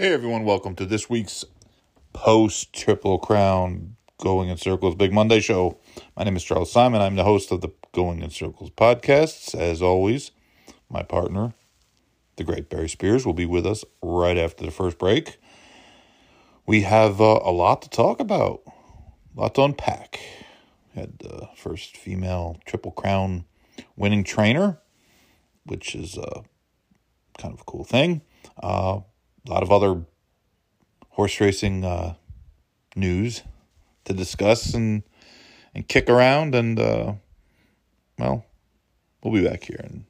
Hey everyone, welcome to this week's post Triple Crown Going in Circles Big Monday show. My name is Charles Simon. I'm the host of the Going in Circles podcasts. As always, my partner, the great Barry Spears, will be with us right after the first break. We have uh, a lot to talk about, a lot to unpack. We Had the first female Triple Crown winning trainer, which is uh, kind of a cool thing. Uh, a lot of other horse racing uh, news to discuss and and kick around and uh, well we'll be back here and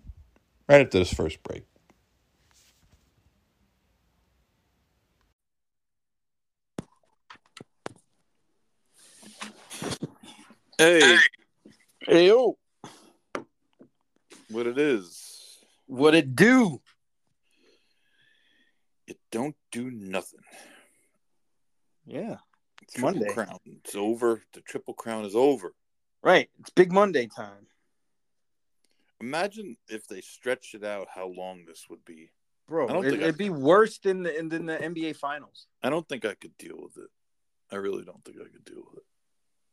right after this first break. Hey. Hey yo, what it is. What it do? Don't do nothing Yeah, triple Monday. crown it's over the triple crown is over right. It's Big Monday time. imagine if they stretched it out how long this would be Bro, I don't it, think it'd be worse than the than the NBA Finals. I don't think I could deal with it. I really don't think I could deal with it.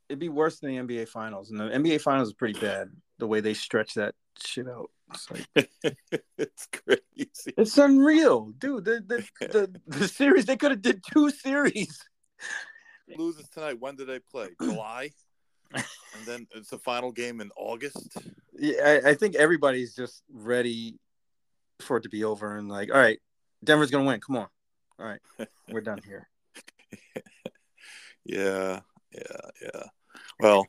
It'd be worse than the NBA Finals, and the NBA Finals is pretty bad. The way they stretch that shit out, it's like it's crazy. it's unreal, dude. The the the, the series they could have did two series. Loses tonight. When do they play? July, and then it's the final game in August. Yeah, I, I think everybody's just ready for it to be over and like, all right, Denver's gonna win. Come on, all right, we're done here. Yeah, yeah, yeah. Well,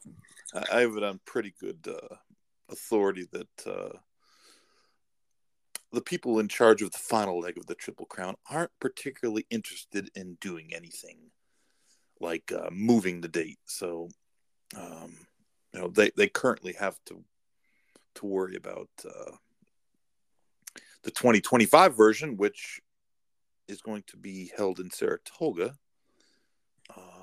I I have it on pretty good uh, authority that uh, the people in charge of the final leg of the Triple Crown aren't particularly interested in doing anything like uh, moving the date. So, um, you know, they, they currently have to to worry about uh, the 2025 version, which is going to be held in Saratoga. Uh,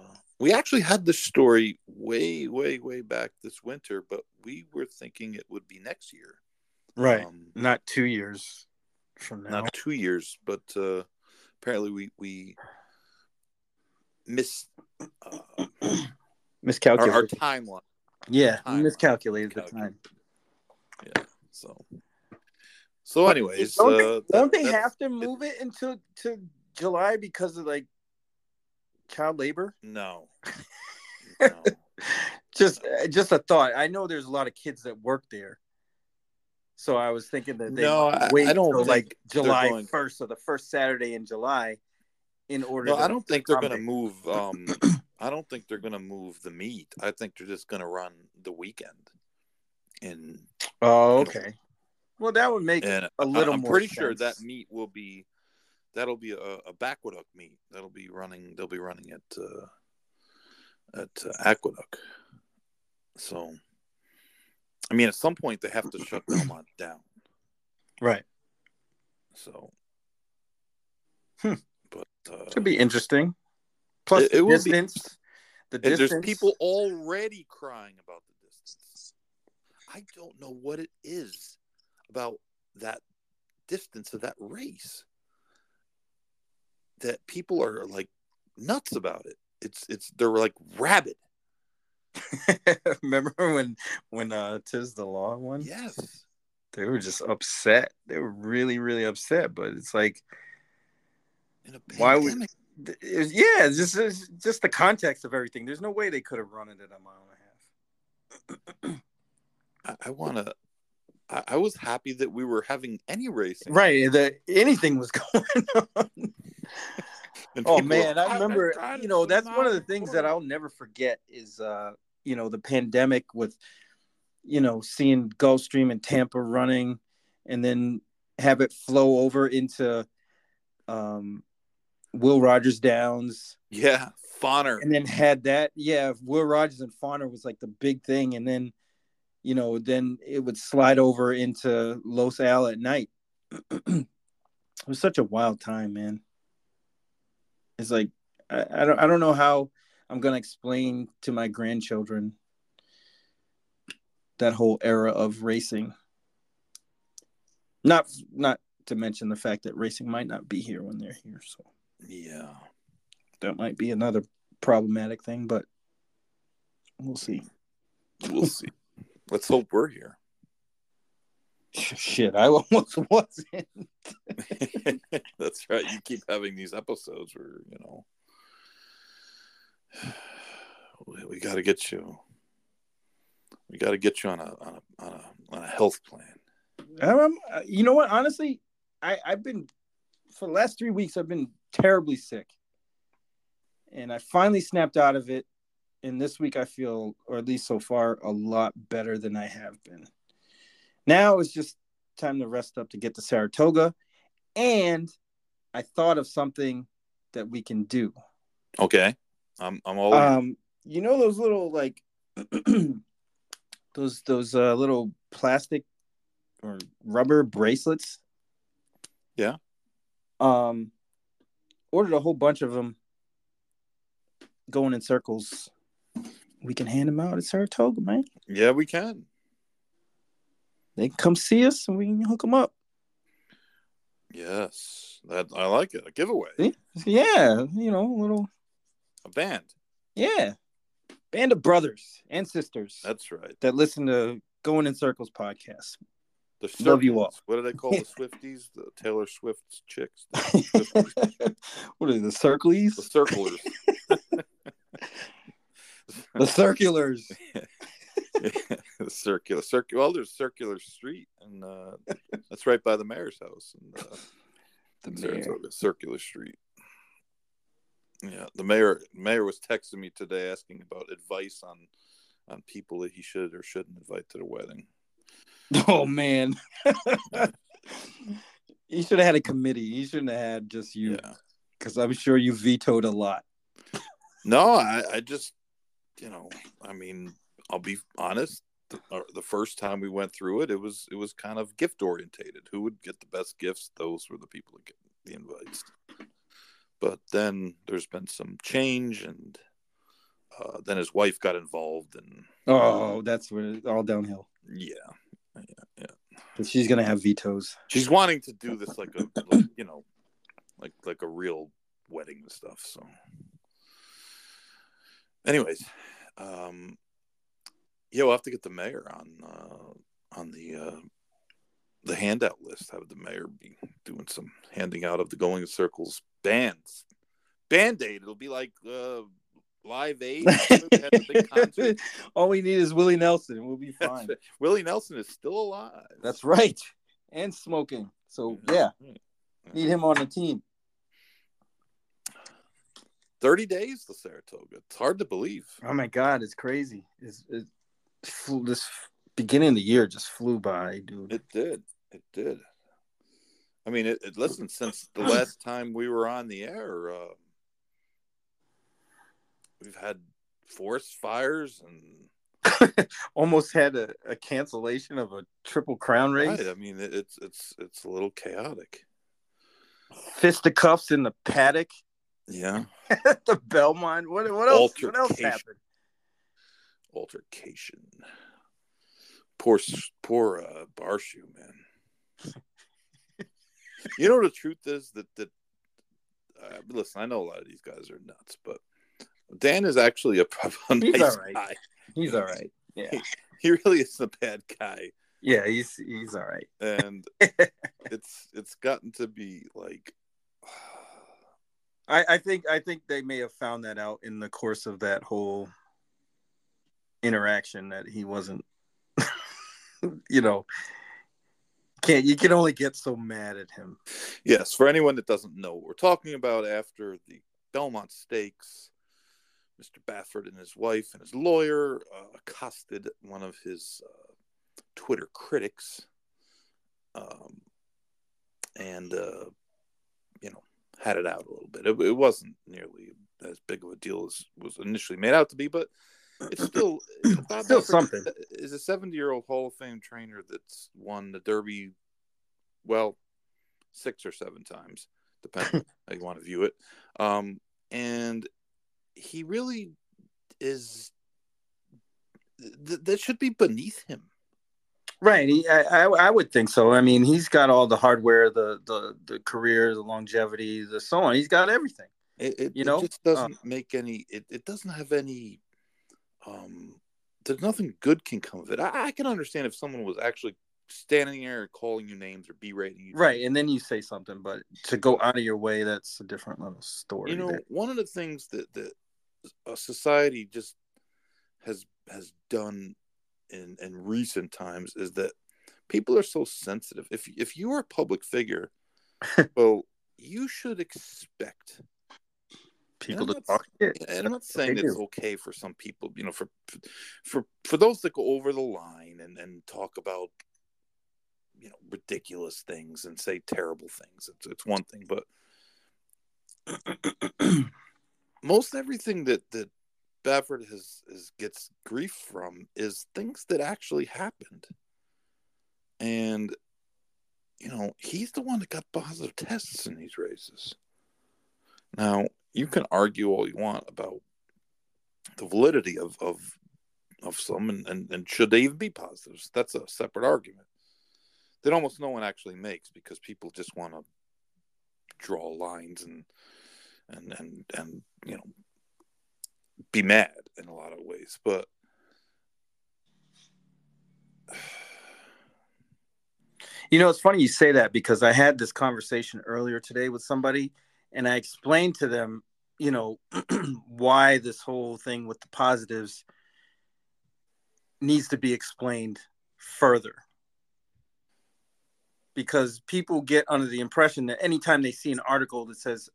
we actually had this story way, way, way back this winter, but we were thinking it would be next year. Right, Um, not two years from now. not two years, but uh, apparently we we missed uh, miscalculated. our timeline. yeah, we time. miscalculated the time. Yeah. So. So, anyways, don't they, uh, that- don't they have to move it into to July because of like child labor? No. no. Just just a thought. I know there's a lot of kids that work there, so I was thinking that they No, might I- wait I don't like July going- first or the first Saturday in July in order. No, to I don't think they're going to move. Um, I don't think they're going to move the meet. I think they're just going to run the weekend. And Oh, okay. Well, that would make and a little I'm pretty sure that sense. meet will be that'll be a, a Aqueduct meet. That'll be running. They'll be running at uh, at uh, Aqueduct. So, I mean, at some point they have to shut Belmont down. right. So, Hmm. but uh, Could be interesting. Plus, It- it will be- The distance. there's people already crying about the distance. I don't know what it is about that distance of that race that people are like nuts about it. It's it's they're like rabid. Remember when when uh Tiz the Law one? Yes. They were just upset. They were really, really upset. But it's like, In a Why would- it yeah, it's just just the context of everything. There's no way they could have run it at a mile and a half. I, to. I, I was happy that we were having any racing. Right. That anything was going on. And Oh man, I remember. You know, that's one of the things that I'll never forget is, uh, you know, the pandemic with, you know, seeing Gulfstream and Tampa running, and then have it flow over into, um, Will Rogers Downs, Yeah, Fonner. and then had that. Yeah, Will Rogers and Fonner was like the big thing, and then, you know, then it would slide over into Los Al at night. it was such a wild time, man. It's like I, I don't I don't know how I'm gonna explain to my grandchildren that whole era of racing. Not not to mention the fact that racing might not be here when they're here. So Yeah. That might be another problematic thing, but we'll see. We'll see. Let's hope we're here. Shit, I almost wasn't. That's right. You keep having these episodes where, you know, we, we got to get you. We got to get you on a on a on a, on a health plan. Um, you know what? Honestly, I I've been for the last three weeks. I've been terribly sick, and I finally snapped out of it. And this week, I feel, or at least so far, a lot better than I have been. Now it's just time to rest up to get to Saratoga, and I thought of something that we can do. Okay, I'm I'm all. Um, you know those little like those those uh, little plastic or rubber bracelets. Yeah. Um, ordered a whole bunch of them. Going in circles. We can hand them out at Saratoga, man. yeah, we can. They can come see us and we can hook them up. Yes, that I like it. A giveaway, See? Yeah, you know, a little a band. yeah, band of brothers and sisters That's right. that listen to Going in Circles podcast. The Love you all. What do they call the Swifties? The Taylor Swift chicks. What are they, the circles? the circlers. The circulars. the circular circular well there's circular street and uh that's right by the mayor's house and uh The mayor. Circular street yeah the mayor mayor was texting me today asking about advice on on people that he should or shouldn't invite to the wedding Oh man. you should have had a committee. You shouldn't have had just you yeah because I'm sure you vetoed a lot. no i i just you know i mean i'll be honest the, uh, the first time we went through it it was it was kind of gift orientated. Who would get the best gifts? Those were the people that get the invites. But then there's been some change and uh, then his wife got involved and Oh, that's where it's all downhill. yeah yeah yeah. She's gonna have vetoes. she's wanting to do this like a like, you know like like a real wedding and stuff so. Anyways um yeah we'll have to get the mayor on uh on the uh the handout list have the mayor be doing some handing out of the going in circles bands band-aid it'll be like uh live aid Remember they had the big concert? all we need is Willie Nelson, and we'll be fine. it. willie nelson is still alive That's right. And smoking. So yeah, need him on the team. 30 days to saratoga it's hard to believe Oh my god, it's crazy. It's, it flew, this beginning of the year just flew by, dude. It did. It did. I mean, it, it listen since the last time we were on the air, uh, we've had forest fires and Almost had a, a cancellation of a triple crown race. right, I mean, it, it's it's it's a little chaotic. Fisticuffs in the paddock Yeah, the Belmont. What what else? What else happened? Altercation. Poor poor uh, Barshu, man. you know the truth is that that uh, listen, I know a lot of these guys are nuts, but Dan is actually a, a He's all right. guy. He's all right. Yeah, He really is a bad guy. yeah, he's he's all right. and it's it's gotten to be like I, I think I think they may have found that out in the course of that whole interaction that he wasn't you know can't you can only get so mad at him. yes for anyone that doesn't know what we're talking about after the belmont stakes mr baffert and his wife and his lawyer uh, accosted one of his uh, twitter critics um, and uh, you know had it out a little bit it, it wasn't nearly as big of a deal as was initially made out to be but it's still Bob Still Baffert something. Is a 70 year old Hall of Fame trainer that's won the Derby, well, six or seven times, depending how you want to view it. Um, and he really is. Th- that should be beneath him. Right. He, I, I, I would think so. I mean, he's got all the hardware, the the the career, the longevity, the so on. He's got everything. It, it You it know? just doesn't make any. It, it doesn't have any. Um, there's nothing good can come of it. I, I can understand if someone was actually standing there and calling you names or berating you. Right. And then you say something, but to go out of your way, that's a different little story. You know, there. one of the things that that a society just has has done in in recent times is that people are so sensitive. If if you are a public figure, well, you should expect people to talk shit. and I'm not saying it's okay for some people, you know, for for for those that go over the line and and talk about you know ridiculous things and say terrible things. It's it's one thing, but most everything that that Baffert has is gets grief from is things that actually happened, and you know he's the one that got positive tests in these races. Now you can argue all you want about the validity of of of some and, and, and should they even be positives. That's a separate argument that almost no one actually makes because people just want to draw lines and and and and you know be mad in a lot of ways but You know, it's funny you say that because I had this conversation earlier today with somebody, and I explained to them, you know, why this whole thing with the positives needs to be explained further. Because people get under the impression that anytime they see an article that says,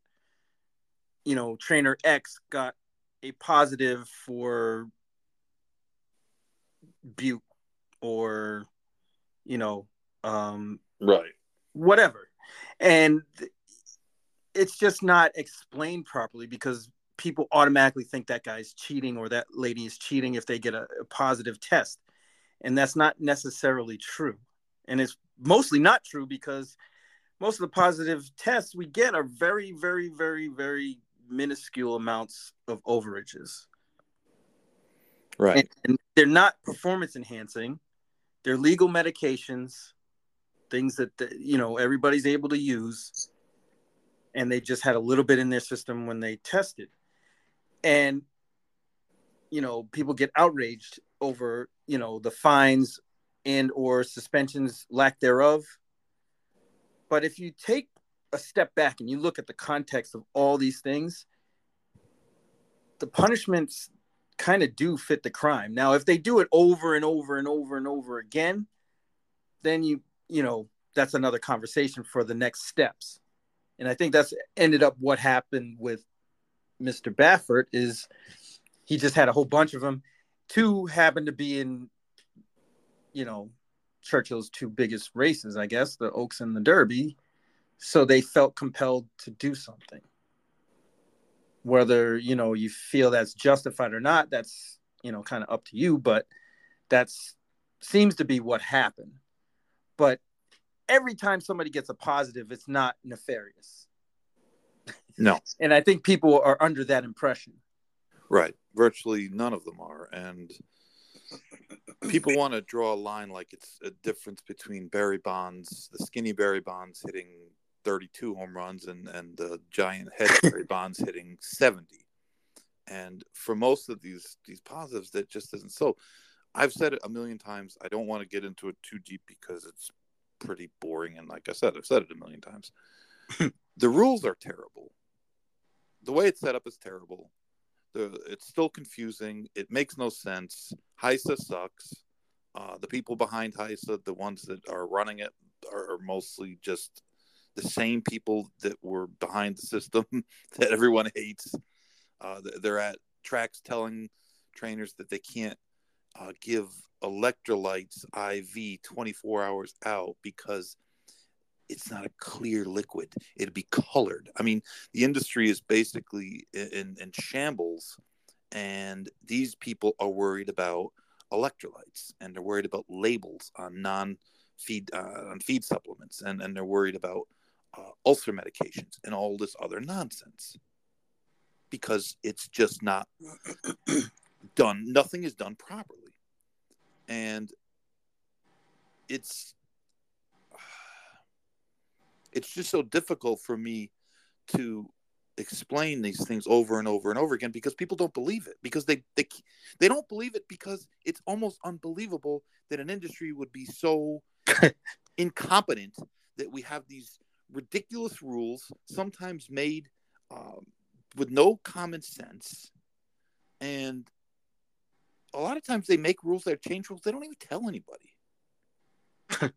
you know, trainer X got a positive for Bute or, you know, um, right whatever. And th- it's just not explained properly because people automatically think that guy's cheating or that lady is cheating if they get a, a positive test. And that's not necessarily true. And it's mostly not true because most of the positive tests we get are very, very, very, very minuscule amounts of overages. right And, and they're not performance enhancing, they're legal medications things that the, you know everybody's able to use and they just had a little bit in their system when they tested. And you know people get outraged over you know the fines and or suspensions lack thereof. But if you take a step back and you look at the context of all these things the punishments kind of do fit the crime. Now if they do it over and over and over and over again then you you know that's another conversation for the next steps and i think that's ended up what happened with mr baffert is he just had a whole bunch of them two happened to be in you know churchill's two biggest races i guess the oaks and the derby. So they felt compelled to do something. Whether you know you feel that's justified or not that's you know kind of up to you but that's seems to be what happened. But every time somebody gets a positive it's not nefarious no and i think people are under that impression right virtually none of them are and people want to draw a line like it's a difference between Barry Bonds, the skinny Barry Bonds hitting 32 home runs and, and the giant head Barry Bonds hitting 70. And for most of these these positives, that just isn't so. I've said it a million times. I don't want to get into it too deep because it's pretty boring. And like I said, I've said it a million times. the rules are terrible. The way it's set up is terrible. The, it's still confusing. It makes no sense. HISA sucks. Uh, the people behind HISA, the ones that are running it, are, are mostly just the same people that were behind the system that everyone hates. Uh, they're at tracks telling trainers that they can't uh, give electrolytes IV 24 hours out because it's not a clear liquid. It'd be colored. I mean, the industry is basically in, in shambles, and these people are worried about electrolytes and they're worried about labels on non feed uh, on feed supplements and, and they're worried about uh, ulcer medications and all this other nonsense because it's just not done nothing is done properly and it's it's just so difficult for me to explain these things over and over and over again because people don't believe it because they they they don't believe it because it's almost unbelievable that an industry would be so incompetent that we have these ridiculous rules sometimes made um, with no common sense and a lot of times they make rules that change rules. They don't even tell anybody.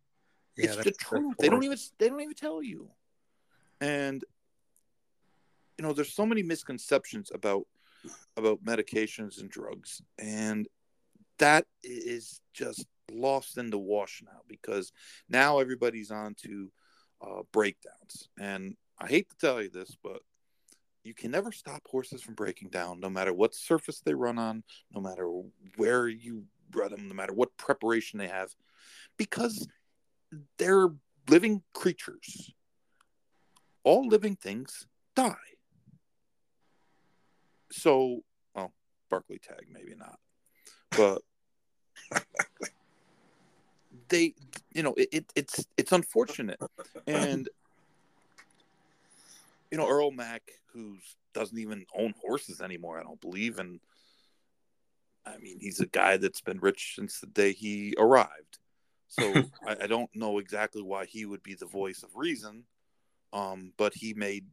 Yeah, it's the truth. They don't even they don't even tell you. And you know there's so many misconceptions about about medications and drugs. And that is just lost in the wash now because now everybody's on to uh, breakdowns. And i hate to tell you this but you can never stop horses from breaking down no matter what surface they run on no matter where you bred them no matter what preparation they have because they're living creatures. All living things die. So, well, Barclay Tagg, maybe not, but they, you know, it, it, it's it's unfortunate, and you know, Earle Mack, who doesn't even own horses anymore, I don't believe, and I mean, he's a guy that's been rich since the day he arrived. So I, I, don't know exactly why he would be the voice of reason, um, but he made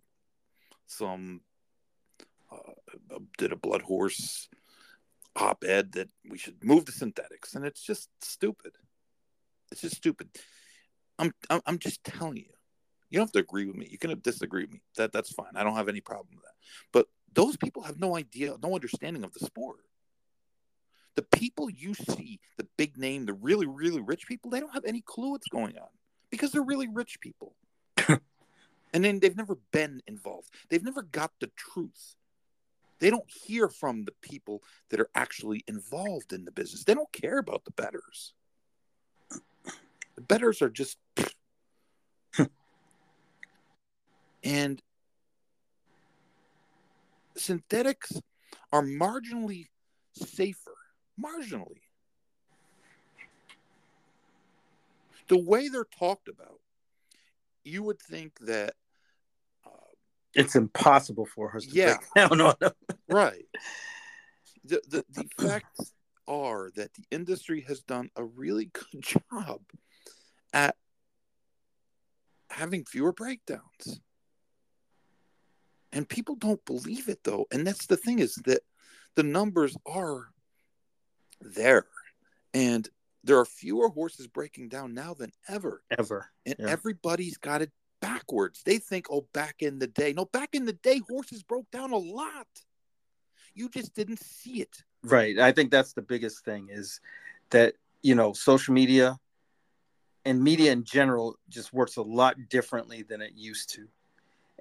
some uh, did a BloodHorse op-ed that we should move to synthetics, and it's just stupid. It's just stupid. I'm, I'm just telling you. You don't have to agree with me. You can disagree with me. That that's fine. I don't have any problem with that. But those people have no idea, no understanding of the sport. The people you see, the big name, the really, really rich people, they don't have any clue what's going on because they're really rich people. and then they've never been involved. They've never got the truth. They don't hear from the people that are actually involved in the business. They don't care about the betters. The betters are just. And synthetics are marginally safer. Marginally. The way they're talked about, you would think that uh, it's impossible for us to yeah. break down on them. right. The, the the facts are that the industry has done a really good job at having fewer breakdowns. And people don't believe it though. And that's the thing is that the numbers are there. And there are fewer horses breaking down now than ever. Ever. And yeah. everybody's got it backwards. They think, oh, back in the day. No, back in the day, horses broke down a lot. You just didn't see it. Right. I think that's the biggest thing is that, you know, social media and media in general just works a lot differently than it used to.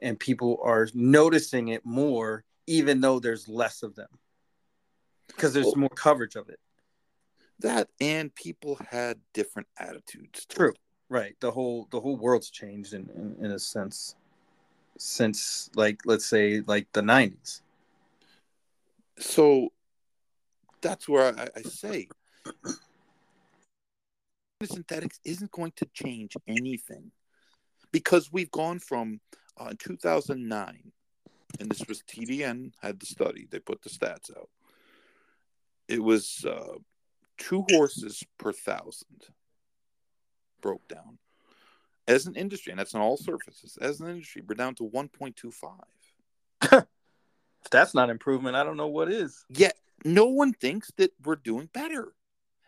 And people are noticing it more, even though there's less of them because there's well, more coverage of it. That and people had different attitudes. True. Right. The whole the whole world's changed in, in, in a sense since like let's say like the nineties. So that's where I, I say synthetics isn't going to change anything because we've gone from uh, 2009 and this was TDN had the study they put the stats out it was uh, two horses per thousand broke down. As an industry, and that's on all surfaces, as an industry, we're down to 1.25. if that's not improvement, I don't know what is. Yet no one thinks that we're doing better.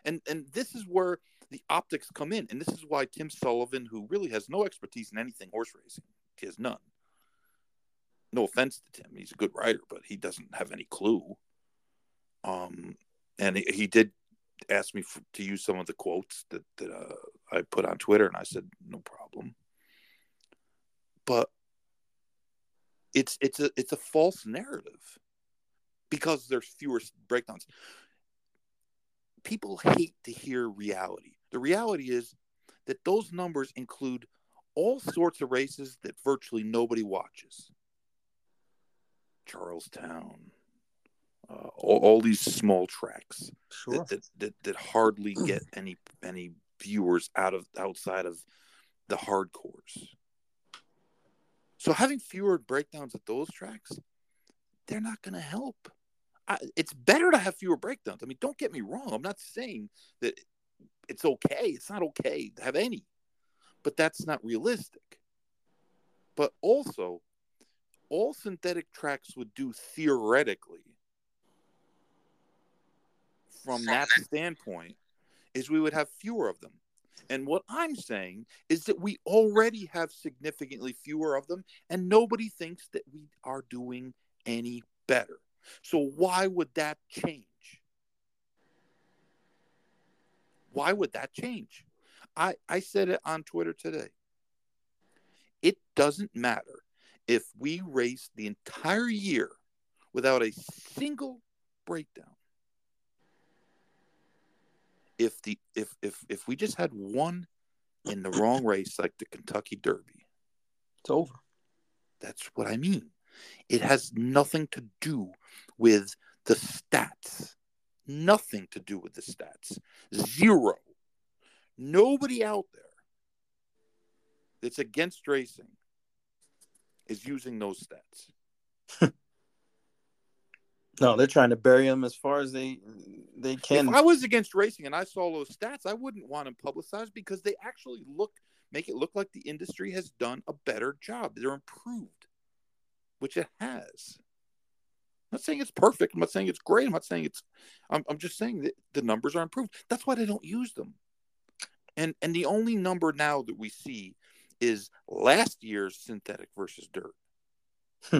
And and this is where the optics come in. And this is why Tim Sullivan, who really has no expertise in anything horse racing, he has none. No offense to Tim, he's a good writer, but he doesn't have any clue. Um, and he, he did ask me for, to use some of the quotes that, that uh, I put on Twitter, and I said no problem. But it's it's a it's a false narrative because there's fewer breakdowns. People hate to hear reality. The reality is that those numbers include all sorts of races that virtually nobody watches. Charles Town, uh, all, all, these small tracks sure. that, that, that, that hardly get any any viewers out of outside of the hardcores. So having fewer breakdowns at those tracks, they're not going to help. I, it's better to have fewer breakdowns. I mean, don't get me wrong. I'm not saying that it's okay. It's not okay to have any, but that's not realistic. But also, all synthetic tracks would do theoretically, from that standpoint, is we would have fewer of them. And what I'm saying is that we already have significantly fewer of them, and nobody thinks that we are doing any better. So, why would that change? Why would that change? I, I said it on Twitter today. It doesn't matter if we race the entire year without a single breakdown if the if if if we just had one in the wrong race like the Kentucky Derby, it's over. That's what I mean. It has nothing to do with the stats. Nothing to do with the stats. Zero. Nobody out there that's against racing is using those stats. No, they're trying to bury them as far as they they can. If I was against racing and I saw those stats, I wouldn't want them publicized because they actually look make it look like the industry has done a better job. They're improved, which it has. I'm not saying it's perfect. I'm not saying it's great. I'm not saying it's. I'm, I'm just saying that the numbers are improved. That's why they don't use them. And and the only number now that we see is last year's synthetic versus dirt hmm.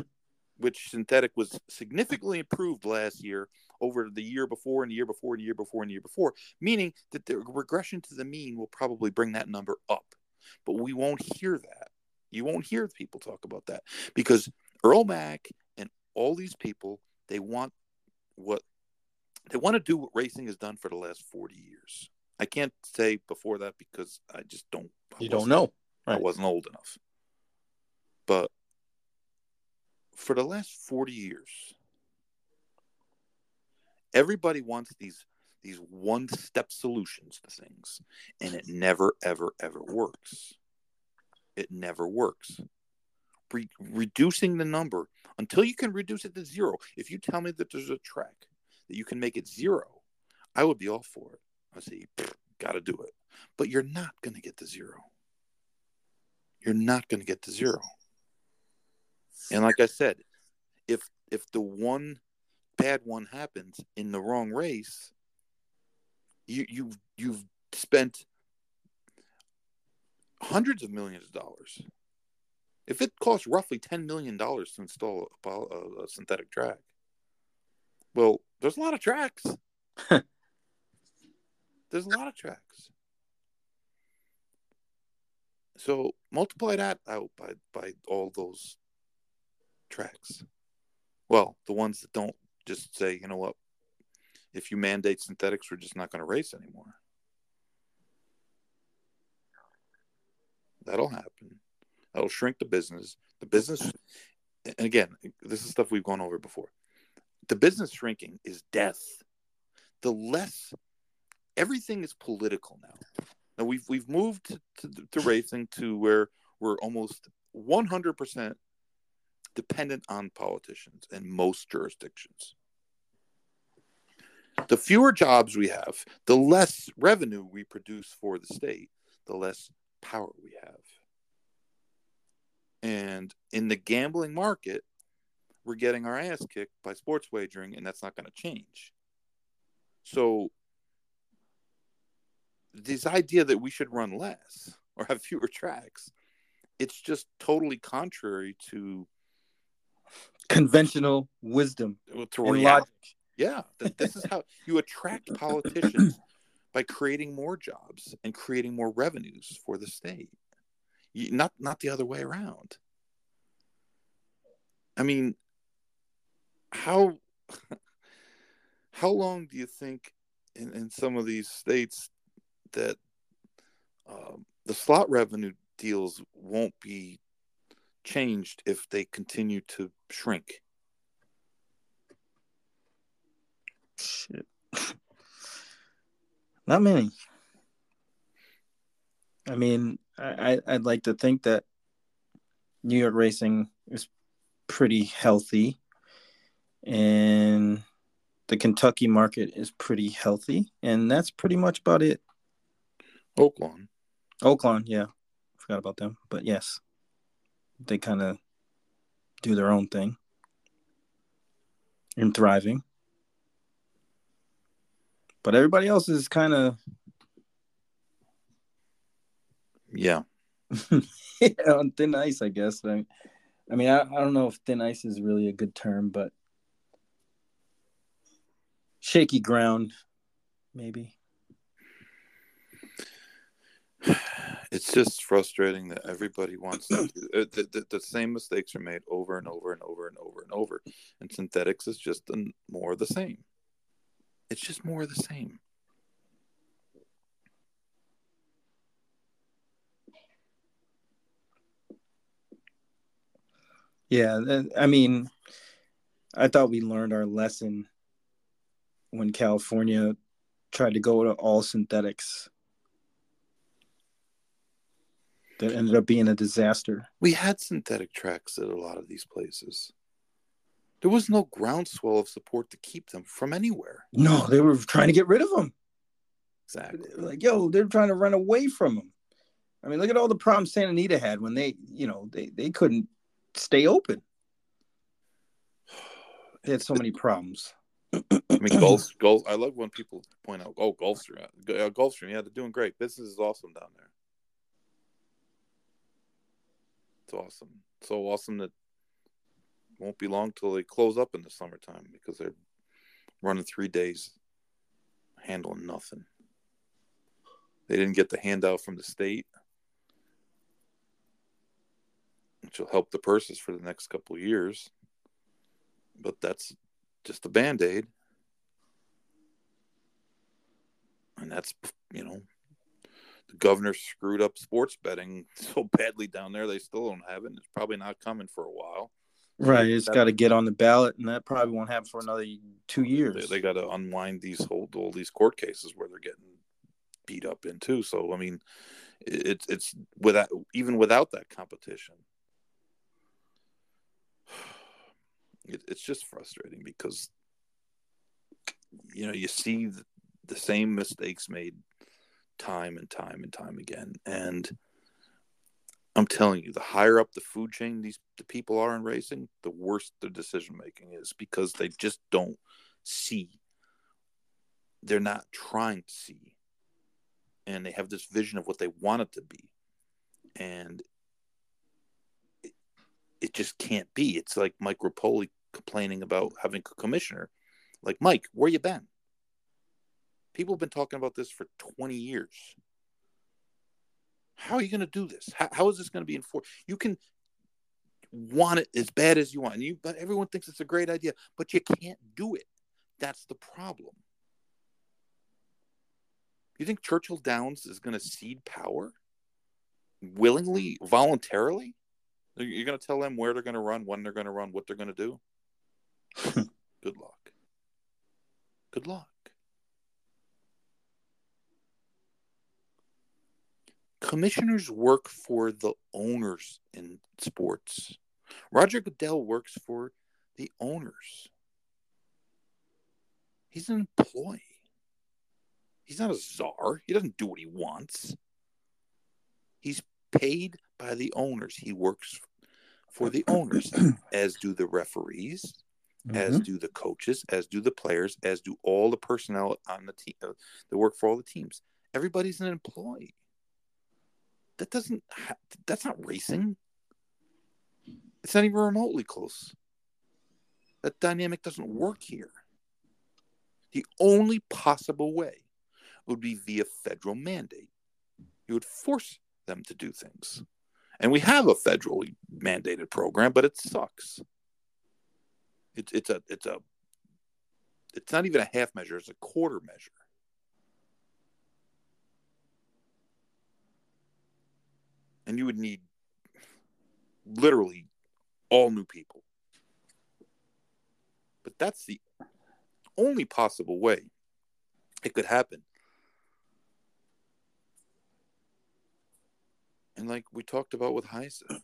which synthetic was significantly improved last year over the year before and the year before and the year before and the year before, meaning that the regression to the mean will probably bring that number up. But we won't hear that. You won't hear people talk about that because Earle Mack and all these people, they want what they want to do what racing has done for the last 40 years. I can't say before that because I just don't. I you don't know. Right. I wasn't old enough. But for the last 40 years, everybody wants these these one step solutions to things, and it never, ever, ever works. It never works. Re- reducing the number until you can reduce it to zero. If you tell me that there's a track that you can make it zero, I would be all for it. I say, got to do it. But you're not going to get to zero. You're not going to get to zero. And like I said, if if the one bad one happens in the wrong race, you you you've spent hundreds of millions of dollars. If it costs roughly ten million dollars to install a, a, a, synthetic track, well, there's a lot of tracks. there's a lot of tracks. So multiply that out by by all those tracks. Well, the ones that don't just say, you know what, if you mandate synthetics, we're just not going to race anymore. That'll happen. That'll shrink the business. The business, and again, this is stuff we've gone over before. The business shrinking is death. The less everything is political now. Now we've we've moved to, to, to racing to where we're almost 100% dependent on politicians in most jurisdictions. The fewer jobs we have, the less revenue we produce for the state, the less power we have. And in the gambling market, we're getting our ass kicked by sports wagering, and that's not going to change. So, this idea that we should run less or have fewer tracks, it's just totally contrary to conventional wisdom to and logic. Yeah, this is how you attract politicians by creating more jobs and creating more revenues for the state. You, not not the other way around. I mean, how how long do you think in, in some of these states that um, the slot revenue deals won't be changed if they continue to shrink? Shit. Not many. I mean, I, I'd like to think that New York racing is pretty healthy, and the Kentucky market is pretty healthy, and that's pretty much about it. Oaklawn. Oaklawn, yeah, forgot about them, but yes, they kind of do their own thing and thriving. But everybody else is kind of Yeah. yeah, on thin ice, I guess. I, I mean, I, I don't know if thin ice is really a good term, but shaky ground, maybe. It's just frustrating that everybody wants to do, uh, the, the, the same mistakes are made over and over and over and over and over. And synthetics is just an, more of the same. It's just more of the same. Yeah, I mean, I thought we learned our lesson when California tried to go to all synthetics. That ended up being a disaster. We had synthetic tracks at a lot of these places. There was no groundswell of support to keep them from anywhere. No, they were trying to get rid of them. Exactly. Like, yo, they're trying to run away from them. I mean, look at all the problems Santa Anita had when they, you know, they, they couldn't stay open. They had so many problems. I mean, Gulf, Gulf. I love when people point out, "Oh, Gulfstream, uh, Gulfstream, yeah, they're doing great. Business is awesome down there. It's awesome, so awesome that won't be long till they close up in the summertime because they're running three days, handling nothing. They didn't get the handout from the state, which will help the purses for the next couple years. But that's just a band aid. And that's, you know, the governor screwed up sports betting so badly down there, they still don't have it. It's probably not coming for a while. Right. It's got to get on the ballot, and that probably won't happen for another two years. They, they got to unwind these whole all these court cases where they're getting beat up in too. So I mean, it's it's without even without that competition, it, it's just frustrating because you know you see the, the same mistakes made time and time and time again, and I'm telling you, the higher up the food chain these the people are in racing, the worse their decision making is because they just don't see. They're not trying to see. And they have this vision of what they want it to be. And it, it just can't be. It's like Mike Repole complaining about having a commissioner. Like, Mike, where you been? People have been talking about this for 20 years how are you going to do this? How, how is this going to be enforced? You can want it as bad as you want, and you but everyone thinks it's a great idea, but you can't do it. That's the problem. You think Churchill Downs is going to cede power willingly, voluntarily? You're going to tell them where they're going to run, when they're going to run, what they're going to do? Good luck. Good luck. Commissioners work for the owners in sports. Roger Goodell works for the owners. He's an employee. He's not a czar. He doesn't do what he wants. He's paid by the owners. He works for the owners, as do the referees, mm-hmm. as do the coaches, as do the players, as do all the personnel on the team uh, that work for all the teams. Everybody's an employee that doesn't ha- that's not racing. It's not even remotely close. That dynamic doesn't work here. The only possible way would be via federal mandate. You would force them to do things. And we have a federally mandated program but it sucks. It's it's a it's a it's not even a half measure it's a quarter measure and you would need literally all new people. But that's the only possible way it could happen. And like we talked about with HISA,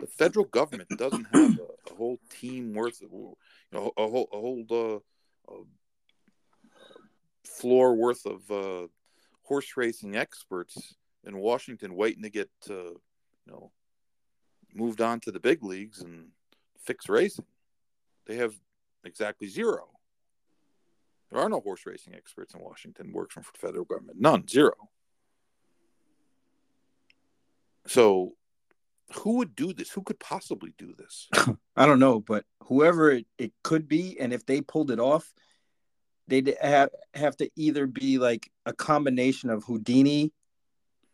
the federal government doesn't have a, a whole team worth of, you know, a whole, a whole uh, floor worth of uh, horse racing experts in Washington waiting to get, uh, you know, moved on to the big leagues and fix racing. They have exactly zero. There are no horse racing experts in Washington working for the federal government. None, zero. So, who would do this? Who could possibly do this? I don't know, but whoever it, it could be, and if they pulled it off, they'd have, have to either be like a combination of Houdini,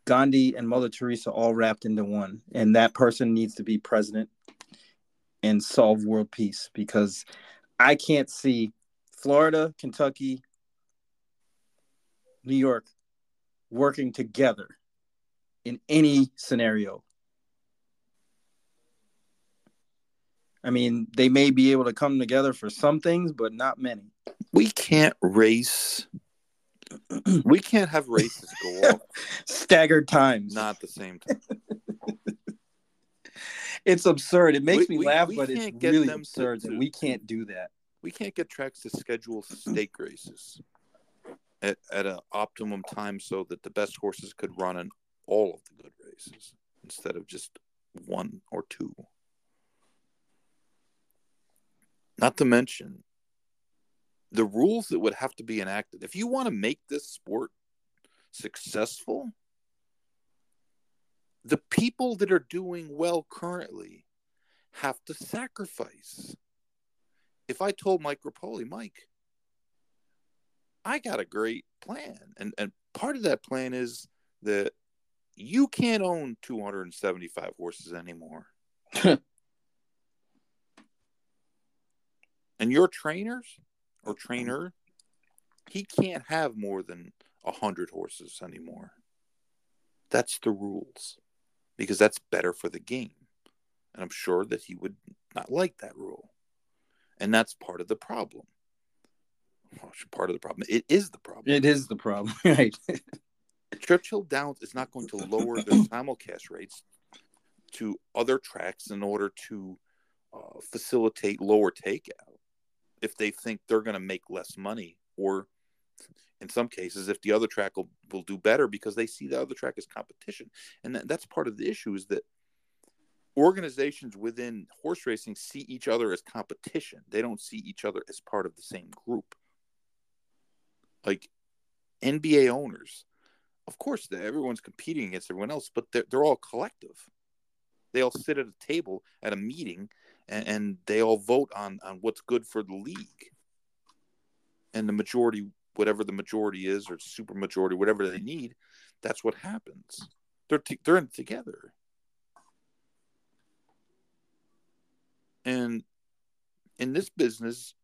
Gandhi, and Mother Teresa all wrapped into one. And that person needs to be president and solve world peace because I can't see Florida, Kentucky, New York working together in any scenario. I mean, they may be able to come together for some things, but not many. We can't race. We can't have races go off Staggered times. not the same time. It's absurd. It makes We- me we- laugh, we but it's really them to- absurd that we can't do that. We can't get tracks to schedule stake races at, at an optimum time so that the best horses could run in all of the good races instead of just one or two. Not to mention the rules that would have to be enacted. If you want to make this sport successful, the people that are doing well currently have to sacrifice. If I told Mike Repole, Mike, I got a great plan. And and part of that plan is that you can't own 275 horses anymore. and your trainers or trainer, he can't have more than a 100 horses anymore. That's the rules because that's better for the game. And I'm sure that he would not like that rule. And that's part of the problem. Well, part of the problem. It is the problem. It is the problem, right? Churchill Downs is not going to lower their simulcast rates to other tracks in order to uh, facilitate lower takeout if they think they're going to make less money or in some cases if the other track will, will do better because they see the other track as competition. And that, that's part of the issue is that organizations within horse racing see each other as competition. They don't see each other as part of the same group. Like nba owners of course everyone's competing against everyone else but they're, they're all collective. They all sit at a table at a meeting and, and they all vote on on what's good for the league. And the majority whatever the majority is or super majority whatever they need that's what happens. They're t- they're in together. And in this business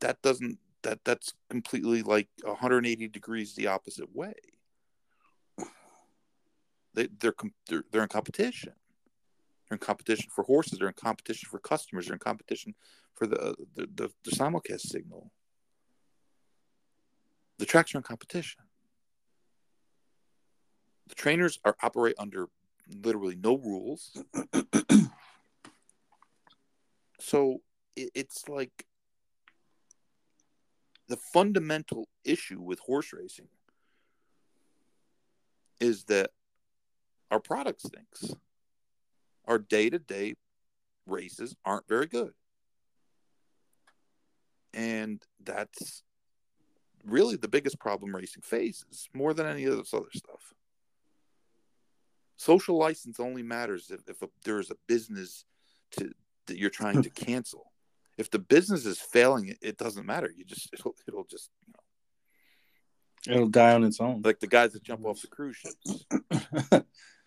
that doesn't that that's completely like 180 degrees the opposite way. They they're they're, they're in competition they're in competition for horses they're in competition for customers they're in competition for the uh, the, the, the simulcast signal. The tracks are in competition. The trainers are operate under literally no rules. So it, it's like the fundamental issue with horse racing is that our product stinks. Our day to day races aren't very good. And that's really the biggest problem racing faces more than any of this other stuff. Social license only matters if, if a, there's a business to that you're trying to cancel. If the business is failing, it, it doesn't matter. You just it'll, it'll just you know It'll die on its own. like the guys that jump off the cruise ships.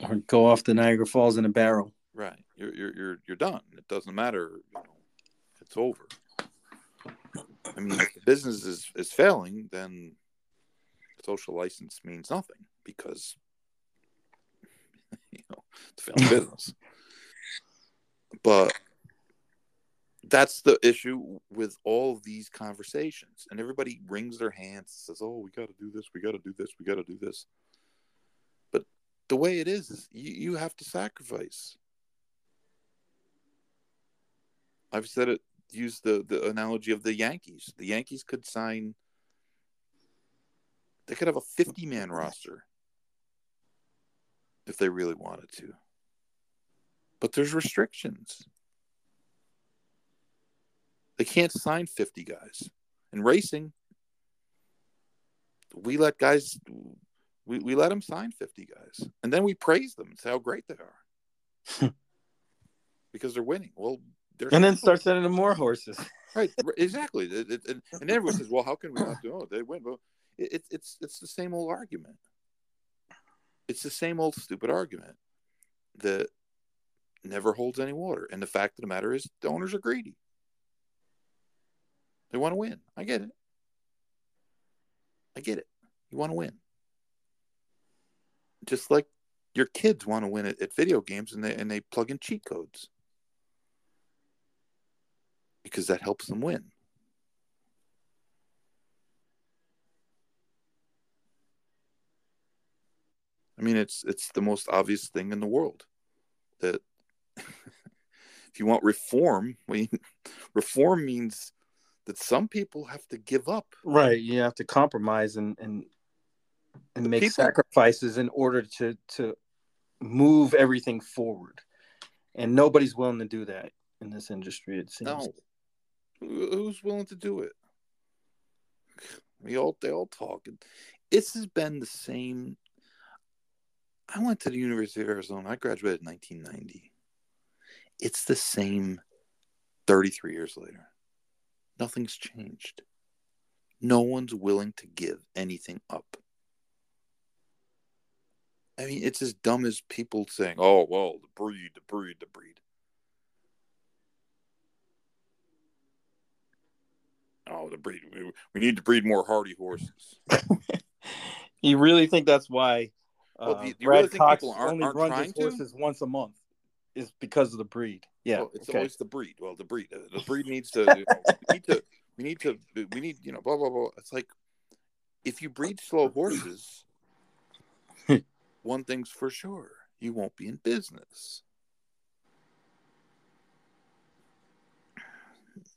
or go off the Niagara Falls in a barrel. Right. You're you're you're you're done. It doesn't matter. You know, it's over. I mean, if the business is is failing, then social license means nothing because you know it's a failing business. But that's the issue with all these conversations, and everybody wrings their hands, says, "Oh, we got to do this. We got to do this. We got to do this." The way it is, is you, you have to sacrifice. I've said it, used the, the analogy of the Yankees. The Yankees could sign, they could have a 50 man roster if they really wanted to. But there's restrictions. They can't sign 50 guys. In racing, we let guys we, we let them sign 50 guys and then we praise them and say how great they are. Because they're winning. Well they're and then start sending them more horses. Right exactly. It, it, it, and everyone says well how can we not do it? they win. Well it, it's it's the same old argument. It's the same old stupid argument that never holds any water and the fact of the matter is the owners are greedy. They want to win. I get it. I get it. You want to win just like your kids want to win at, at video games and they and they plug in cheat codes because that helps them win. I mean, it's it's the most obvious thing in the world that if you want reform, we, reform means that some people have to give up. Right, you have to compromise and and and make sacrifices in order to to move everything forward. And nobody's willing to do that in this industry. It seems. No, who's willing to do it? We all they all talk. And This has been the same. I went to the University of Arizona. I graduated in 1990. It's the same 33 years later. Nothing's changed. No one's willing to give anything up. I mean, it's as dumb as people saying, "Oh, well, the breed, the breed, the breed." Oh, the breed. We, we need to breed more hardy horses. You really think that's why uh, Well, you- you Brad really Cox aren't- only aren't runs trying his to? horses once a month? Is because of the breed. Yeah. Well, it's okay. always the breed. Well, the breed. uh, The breed needs to. You know, we need to. We need to. We need. You know. Blah blah blah. It's like if you breed slow horses, one thing's for sure: you won't be in business.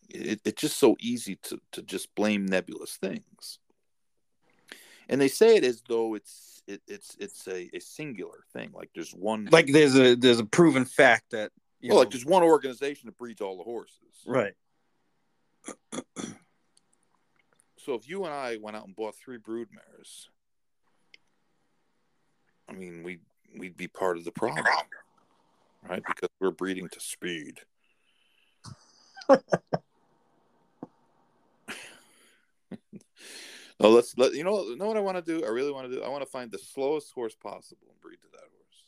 It, it's just so easy to to just blame nebulous things, and they say it as though it's it, it's it's a, a singular thing. Like there's one. like there's a there's a proven fact that you well, know, like there's one organization that breeds all the horses. right. So if you and I went out and bought three brood mares, I mean, we we'd be part of the problem, right? Because we're breeding to speed. no, let's let you know. Know what I want to do? I really want to do. I want to find the slowest horse possible and breed to that horse.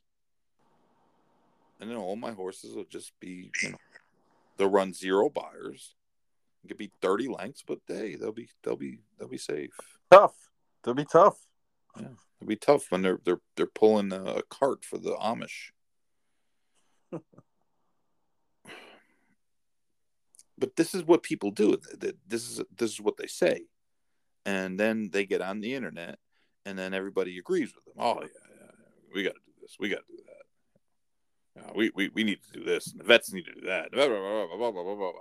And then all my horses will just be, you know, they'll run zero buyers. It could be thirty lengths, but hey, they'll be they'll be they'll be safe. Tough. They'll be tough. It'll be tough when they're they're they're pulling a cart for the Amish. but this is what people do. This is this is what they say, and then they get on the internet, and then everybody agrees with them. Oh yeah, yeah, yeah. we got to do this. We got to do that. We, we we need to do this, and the vets need to do that. Blah, blah, blah.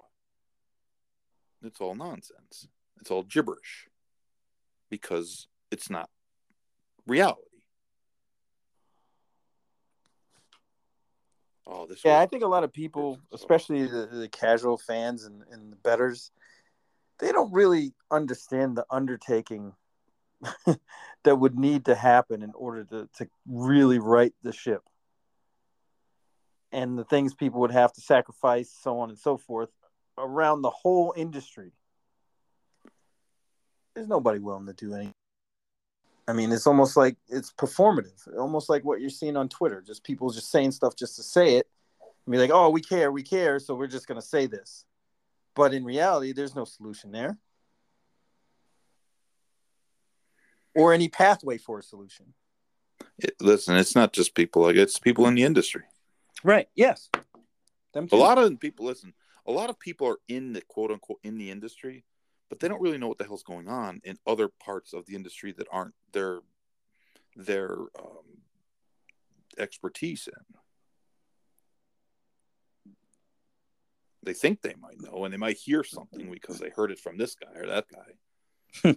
It's all nonsense. It's all gibberish because it's not reality. Oh, this. Yeah, was- I think a lot of people, oh. especially the, the casual fans and, and the betters, they don't really understand the undertaking that would need to happen in order to, to really right the ship. And the things people would have to sacrifice, so on and so forth, around the whole industry. There's nobody willing to do anything. I mean, it's almost like it's performative, almost like what you're seeing on Twitter. Just people just saying stuff just to say it and be like, oh, we care, we care, so we're just going to say this. But in reality, there's no solution there or any pathway for a solution. Listen, it's not just people like it's people in the industry. Right. Yes. A lot of people listen. A lot of people are in the quote unquote in the industry, but they don't really know what the hell's going on in other parts of the industry that aren't their their um, expertise in. They think they might know, and they might hear something because they heard it from this guy or that guy.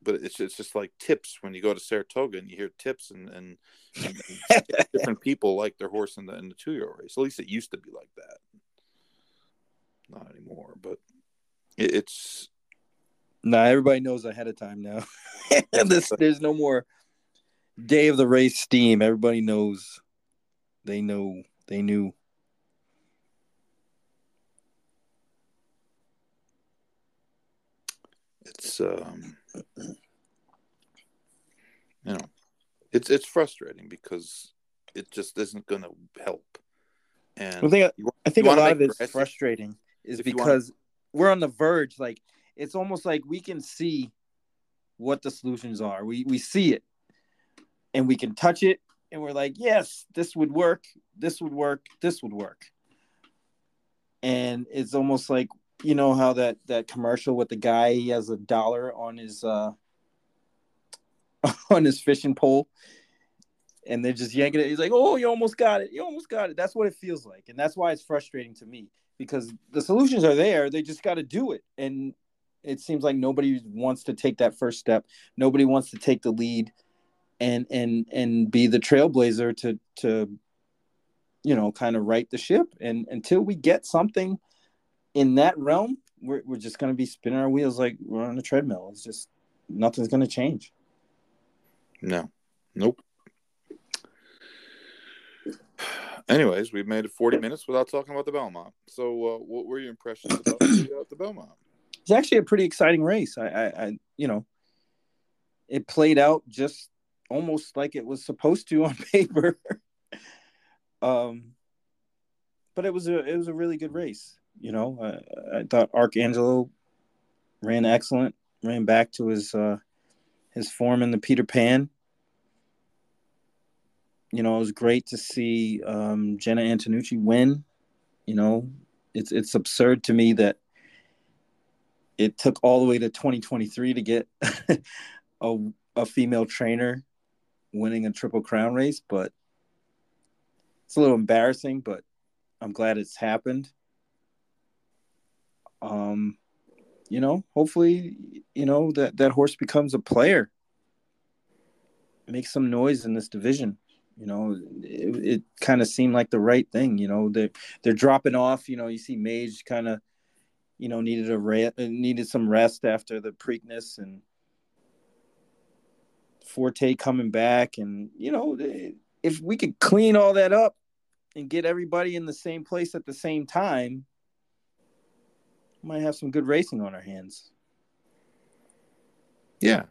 but it's it's just like tips when you go to Saratoga and you hear tips and and, and, different people like their horse in the in the two year race. At least it used to be like that. Not anymore, but it, it's Nah, everybody knows ahead of time now. this, there's no more day of the race steam. Everybody knows. They know. They knew. it's um you know it's it's frustrating because it just isn't going to help. And I think you- I think a lot of it's frustrating is if you wanna- because we're on the verge. Like it's almost like we can see what the solutions are. We we see it, and we can touch it, and we're like, yes, this would work. This would work. This would work. And it's almost like you know how that that commercial with the guy he has a dollar on his uh on his fishing pole and they're just yanking it. He's like, "Oh, you almost got it. You almost got it." That's what it feels like, and that's why it's frustrating to me because the solutions are there. They just got to do it, and it seems like nobody wants to take that first step. Nobody wants to take the lead, and and and be the trailblazer to to, you know, kind of right the ship. And until we get something in that realm, we're we're just gonna be spinning our wheels like we're on a treadmill. It's just nothing's gonna change. No, nope. Anyways, we've made it 40 minutes without talking about the Belmont. So, uh, what were your impressions about the, uh, the Belmont? it's actually a pretty exciting race. I, I, I, you know, it played out just almost like it was supposed to on paper. um, but it was a it was a really good race. You know, I, I thought Arcangelo ran excellent, ran back to his uh, his form in the Peter Pan. You know, it was great to see um, Jena Antonucci win. You know, it's it's absurd to me that it took all the way to 2023 to get a, a female trainer winning a triple crown race but it's a little embarrassing but i'm glad it's happened um you know hopefully you know that that horse becomes a player make some noise in this division you know it, it kind of seemed like the right thing you know they're they're dropping off you know you see mage kind of you know needed a re- needed some rest after the Preakness and Forte coming back and you know if we could clean all that up and get everybody in the same place at the same time might have some good racing on our hands. Yeah,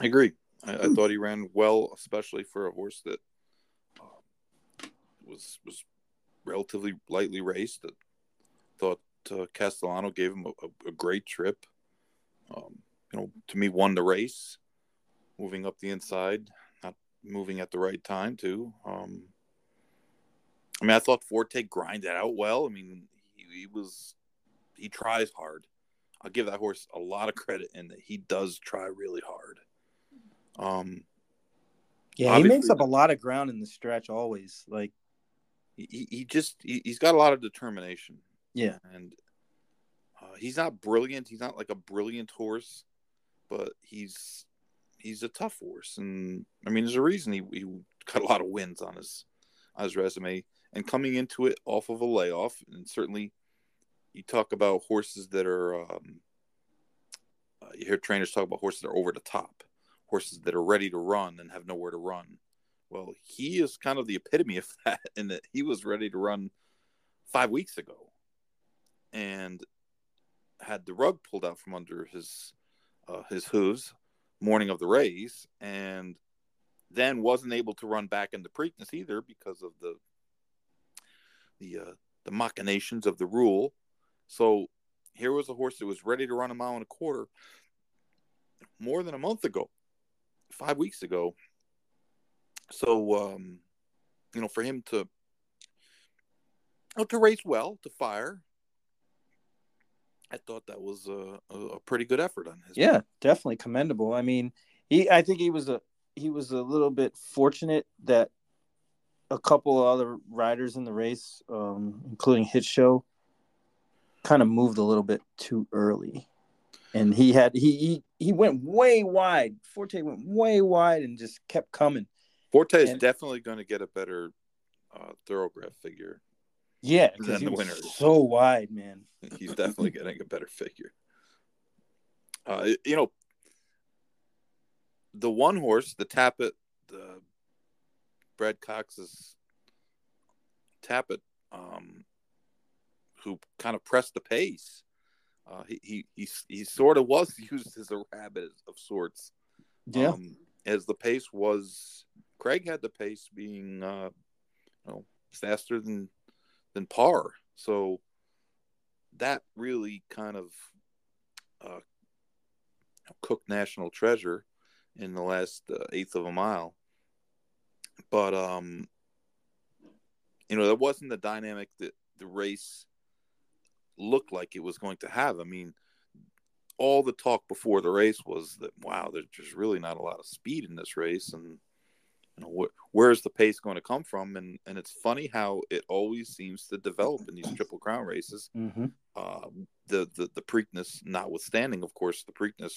I agree. I, I thought he ran well, especially for a horse that uh, was was relatively lightly raced. That thought uh, Castellano gave him a, a, a great trip. Um, you know, to me, won the race, moving up the inside, not moving at the right time too. Um, I mean, I thought Forte grinded out well. I mean, he, he was he tries hard. I'll give that horse a lot of credit in that he does try really hard. Um, Yeah, he makes up a lot of ground in the stretch always. Like, he, he just he, he's got a lot of determination. yeah, and uh, he's not brilliant. He's not like a brilliant horse, but he's he's a tough horse, and I mean, there's a reason he, he got a lot of wins on his on his resume. And coming into it off of a layoff, and certainly you talk about horses that are um, uh, you hear trainers talk about horses that are over the top, horses that are ready to run and have nowhere to run. Well, he is kind of the epitome of that, in that he was ready to run five weeks ago and had the rug pulled out from under his uh, his hooves morning of the race and then wasn't able to run back into Preakness either because of the the uh, the machinations of the rule. So here was a horse that was ready to run a mile and a quarter more than a month ago, five weeks ago. So um, you know, for him to oh, to race well, to fire, I thought that was a, a, pretty good effort on his yeah, definitely commendable. I mean, he, I think he was a he was a little bit fortunate that a couple of other riders in the race, um, including Hit Show, kind of moved a little bit too early, and he had he he he went way wide. Forte went way wide and just kept coming. Forte is And- definitely going to get a better uh, thoroughbred figure. Yeah, because he the was winner so wide, man. He's definitely getting a better figure. Uh, you know, the one horse, the Tapit, the Brad Cox's Tapit, um, who kind of pressed the pace. Uh, he, he he he sort of was used as a rabbit of sorts. Yeah, Um, as the pace was, Craig had the pace being, uh, you know, faster than than par. So that really kind of uh, cooked National Treasure in the last uh, eighth of a mile. But um, you know, that wasn't the dynamic that the race looked like it was going to have. I mean, all the talk before the race was that wow, there's just really not a lot of speed in this race, and you know wh- where's the pace going to come from? And and it's funny how it always seems to develop in these Triple Crown races. hmm Uh, the the the Preakness notwithstanding, of course, the Preakness.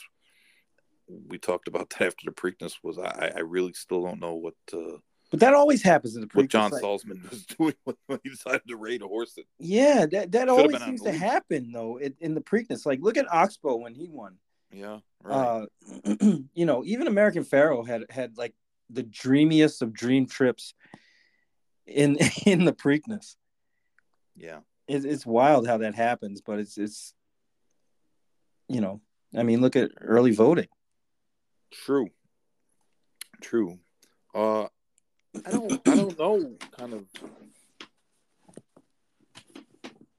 We talked about that after the Preakness was. I I really still don't know what uh, but that always happens in the what Preakness, John like- Salzman was doing when, he decided to raid a horse that Yeah, that that always seems to happen though in, in the Preakness. Like, look at Oxbow when he won. yeah right Uh, you know, even American Pharoah had had like the dreamiest of dream trips in in the Preakness. yeah It's, it's wild how that happens, but it's it's you know, I mean, look at early voting. True. True. Uh I don't I don't know kind of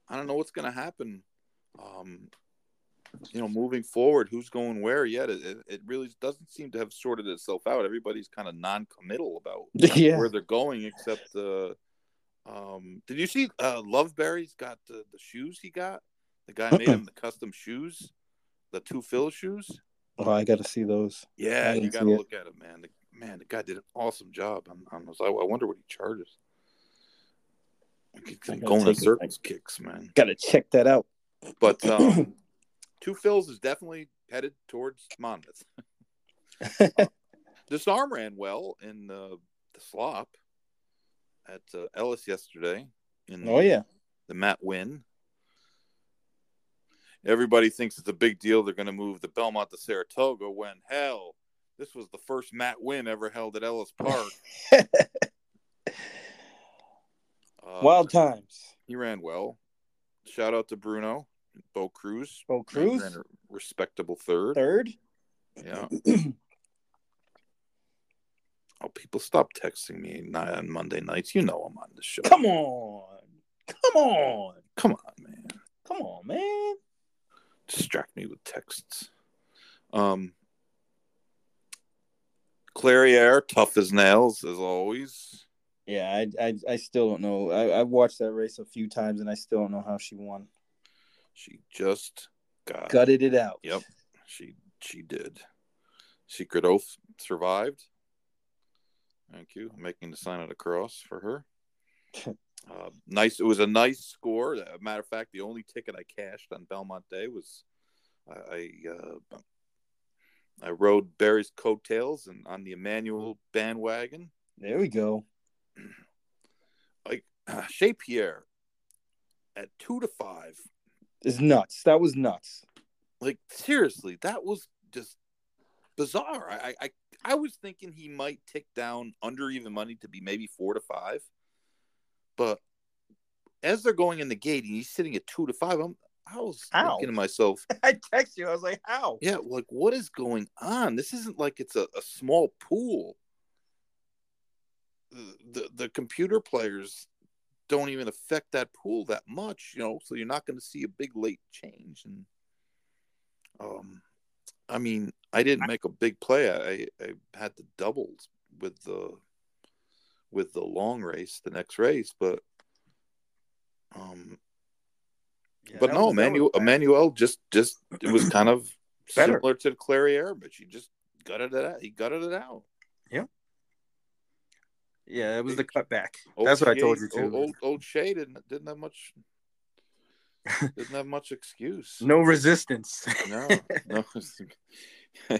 I don't know what's gonna happen. Um you know, moving forward, who's going where yet? It, it, really doesn't seem to have sorted itself out. Everybody's kind of non-committal about yeah, where they're going, except uh, um, did you see uh, Loveberry's got the, the shoes he got? The guy made him the custom shoes, the two fill shoes. oh, I got to see those. Yeah, you got to look at it, man. The, man, the guy did an awesome job on those. I, I wonder what he charges. I gotta Going in it. circles kicks, man. Got to check that out. But um, Two Phil's is definitely headed towards Monmouth. Disarm ran well in uh, the slop at uh, Ellis yesterday. In oh yeah, the Matt Winn. Everybody thinks it's a big deal. They're going to move the Belmont to Saratoga when hell, this was the first Matt Winn ever held at Ellis Park. Uh, wild times. He ran well. Shout out to Bruno, Bo Cruz. Bo Cruz ran a respectable third. third. Yeah. Oh, people stop texting me on Monday nights. You know I'm on the show. Come on, come on, Come on, man. come on, man. distract me with texts. Um, Clairiere, tough as nails as always. Yeah, I, I, I still don't know. I, I've watched that race a few times, and I still don't know how she won. She just got. Gutted it out. Yep, she she did. Secret Oath survived. Thank you. I'm making the sign of the cross for her. Uh, nice. It was a nice score. As a matter of fact, the only ticket I cashed on Belmont Day was I I, uh, I rode Barry's coattails and on the Emmanuel bandwagon. There we go. Like uh, Chez Pierre at two to five. is nuts. That was nuts. Like seriously, that was just bizarre. I I I was thinking he might tick down under even money to be maybe four to five, but as they're going in the gate and he's sitting at two to five, I'm I was Ow. thinking to myself, I text you. I was like, how? yeah, like what is going on? This isn't like it's a, a small pool. The, the the computer players don't even affect that pool that much, you know, so you're not going to see a big late change. And um, I mean, I didn't make a big play. I, I had the doubles with the with the long race, the next race, but um, Yeah, but no, Emmanuel. Emmanuel just just it was kind of similar to the Clairiere, but she just gutted it out. He gutted it out. Yeah, Yeah, it was the cutback. Old That's what I told you too. Old, old, old Shay didn't didn't have much didn't have much excuse. No resistance. no, no.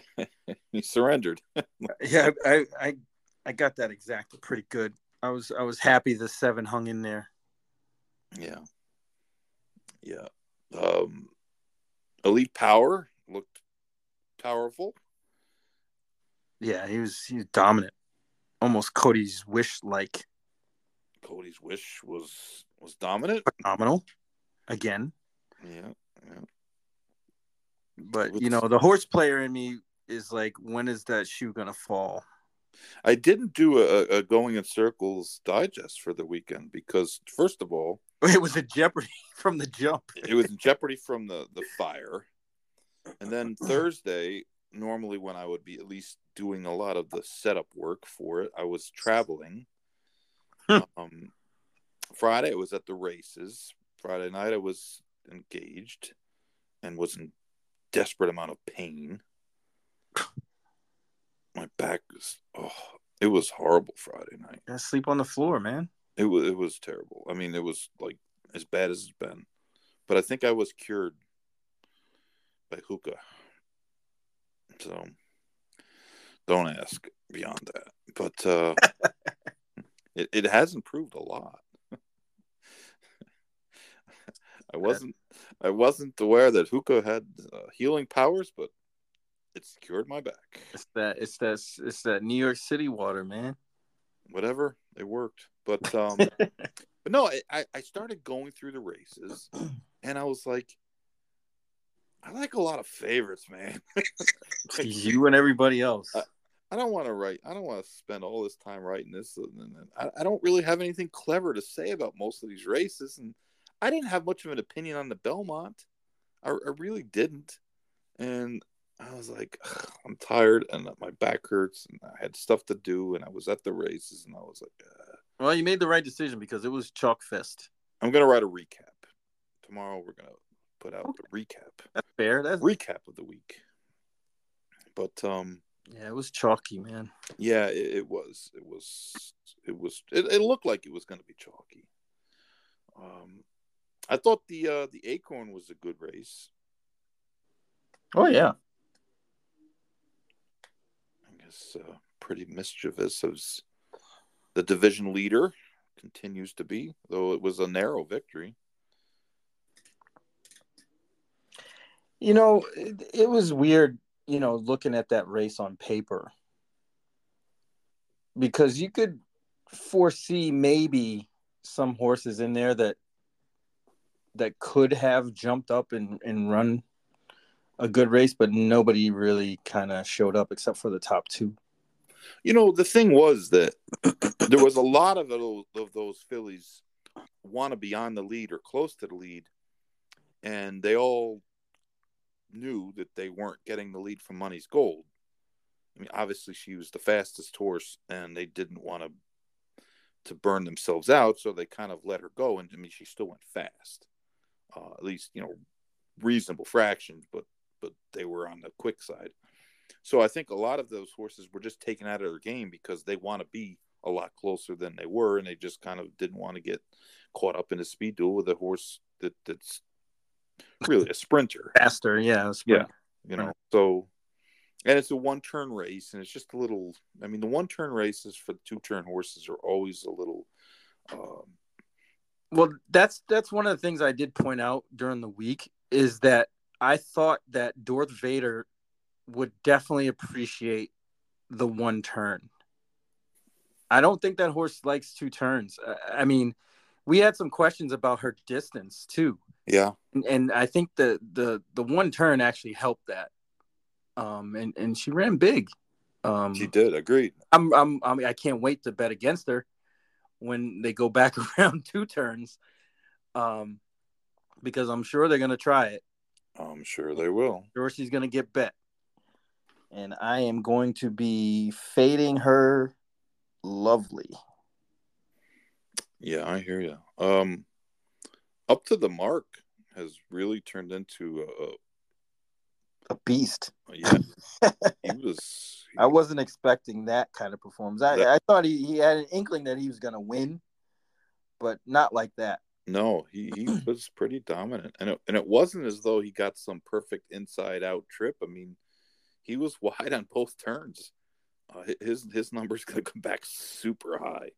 he surrendered. yeah, I, I I got that exactly pretty good. I was I was happy the seven hung in there. Yeah, yeah. Um, Elite Power looked powerful. Yeah, he was he was dominant. Almost Cody's wish like Cody's wish was was dominant. phenomenal. Again. Yeah, yeah. But you know, the horse player in me is like, when is that shoe gonna fall? I didn't do a, a going in circles digest for the weekend because first of all, It was a jeopardy from the jump. it was in jeopardy from the the fire, and then Thursday, normally when I would be at least doing a lot of the setup work for it, I was traveling. Hmm. um, Friday, I was at the races. Friday night, I was engaged and was in desperate amount of pain. My back was oh, it was horrible Friday night. Gotta sleep on the floor, man. It was it was terrible. I mean, it was like as bad as it's been. But I think I was cured by hookah. So don't ask beyond that. But uh it, it has improved a lot. I wasn't I wasn't aware that hookah had uh, healing powers, but it's cured my back. It's that it's that it's that New York City water, man. Whatever, it worked. But um but no, I- I, I started going through the races and I was like, I like a lot of favorites, man. you and everybody else. Uh, I don't want to write. I don't want to spend all this time writing this. And I, I don't really have anything clever to say about most of these races. And I didn't have much of an opinion on the Belmont. I, I really didn't. And I was like, I'm tired and my back hurts and I had stuff to do. And I was at the races and I was like, uh, well, you made the right decision because it was chalk fest. I'm going to write a recap. Tomorrow we're going to put out the recap. That's fair. That's Recap of the week. But um yeah, it was chalky, man. Yeah, it, it was. It was. It was. It, it looked like it was going to be chalky. Um, I thought the uh, the Acorn was a good race. Oh yeah. I guess uh, pretty mischievous as the division leader continues to be, though it was a narrow victory. You know, it, it was weird, you know, looking at that race on paper. Because you could foresee maybe some horses in there that that could have jumped up and, and run a good race, but nobody really kind of showed up except for the top two. You know, the thing was that there was a lot of those, of those fillies want to be on the lead or close to the lead, and they all knew that they weren't getting the lead from Munnys Gold. I mean, obviously she was the fastest horse, and they didn't want to to burn themselves out, so they kind of let her go. And I mean, she still went fast, uh, at least you know, reasonable fractions, but but they were on the quick side. So I think a lot of those horses were just taken out of their game because they want to be a lot closer than they were, and they just kind of didn't want to get caught up in a speed duel with a horse that that's really a sprinter. Faster, yeah. Yeah. You know, so and it's a one turn race, and it's just a little. I mean, the one turn races for the two turn horses are always a little. Um, Well, that's that's one of the things I did point out during the week is that I thought that Dorth Vader would definitely appreciate the one turn. I don't think that horse likes two turns. I- I mean, we had some questions about her distance too, yeah, and, and I think the the the one turn actually helped that. Um, and and she ran big. Um, she did. Agreed. I'm, I'm, I mean, I can't wait to bet against her when they go back around two turns, um, because I'm sure they're gonna try it. I'm sure they will. Sure, she's gonna get bet, and I am going to be fading her. Lovely. Yeah, I hear you. Um, up to the mark has really turned into a, a beast. Yeah, he was. I wasn't expecting that kind of performance. I, That- I thought he, he had an inkling that he was going to win, but not like that. No, he, he was pretty dominant, and it, and it wasn't as though he got some perfect inside out trip. I mean, he was wide on both turns. Uh, his his number's gonna come back super high.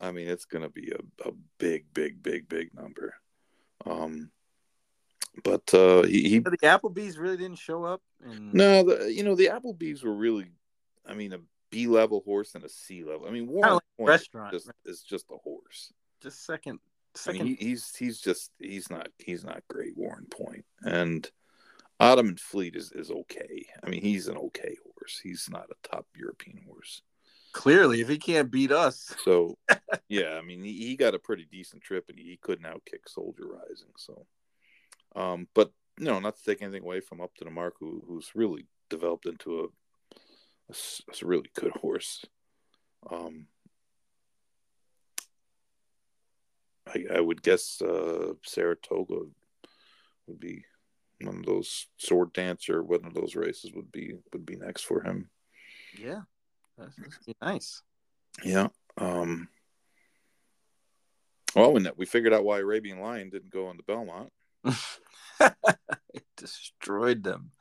I mean, it's gonna be a, a big, big, big, big number. Um, but uh, he, he The Appleby's really didn't show up. And no, the you know the Appleby's were really, I mean, a B level horse and a C level. I mean, Warren like restaurant, just, is just a horse. just second, I mean, he, he's he's just he's not he's not great Warren Point and Ottoman Fleet is is okay. I mean, he's an okay horse. He's not a top European horse. clearly, if he can't beat us, So yeah, I mean, he, he got a pretty decent trip and he couldn't outkick Soldier Rising. So, um, but you know, not to take anything away from Up to the Mark, who who's really developed into a a really good horse. Um, I, I would guess uh, Saratoga would be one of those sword dancer. One of those races would be would be next for him. yeah, that's, that's nice. Yeah. Um. Well, and we figured out why Arabian Lion didn't go on the Belmont. it destroyed them.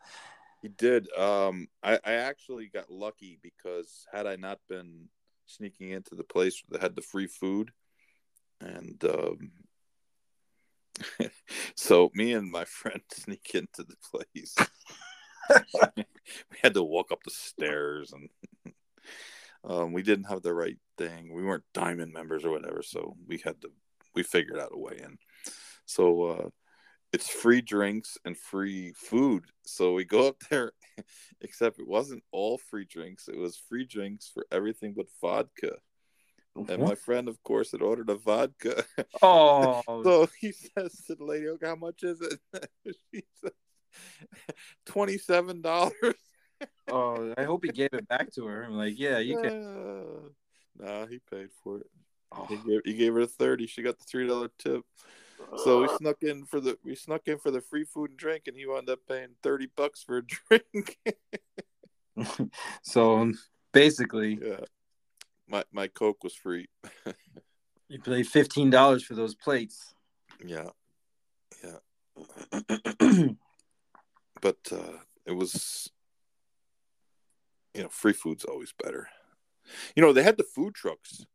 He did. Um. I, I actually got lucky because had I not been sneaking into the place that had the free food, and um, so me and my friend sneak into the place. we had to walk up the stairs and um, we didn't have the right thing. We weren't diamond members or whatever, so we had to we figured out a way in. So uh, it's free drinks and free food. So we go up there, except it wasn't all free drinks. It was free drinks for everything but vodka. And my friend, of course, had ordered a vodka. oh, So he says to the lady, "Okay, how much is it?" she says, twenty-seven dollars. oh, I hope he gave it back to her. I'm like, yeah, you can. Uh, no, he paid for it. Oh. He gave, he gave her a thirty. She got the three dollar tip. So we snuck in for the we snuck in for the free food and drink, and he wound up paying thirty bucks for a drink. so basically, yeah, my my coke was free. you paid fifteen dollars for those plates. Yeah, yeah. but uh, it was you know free food's always better you know they had the food trucks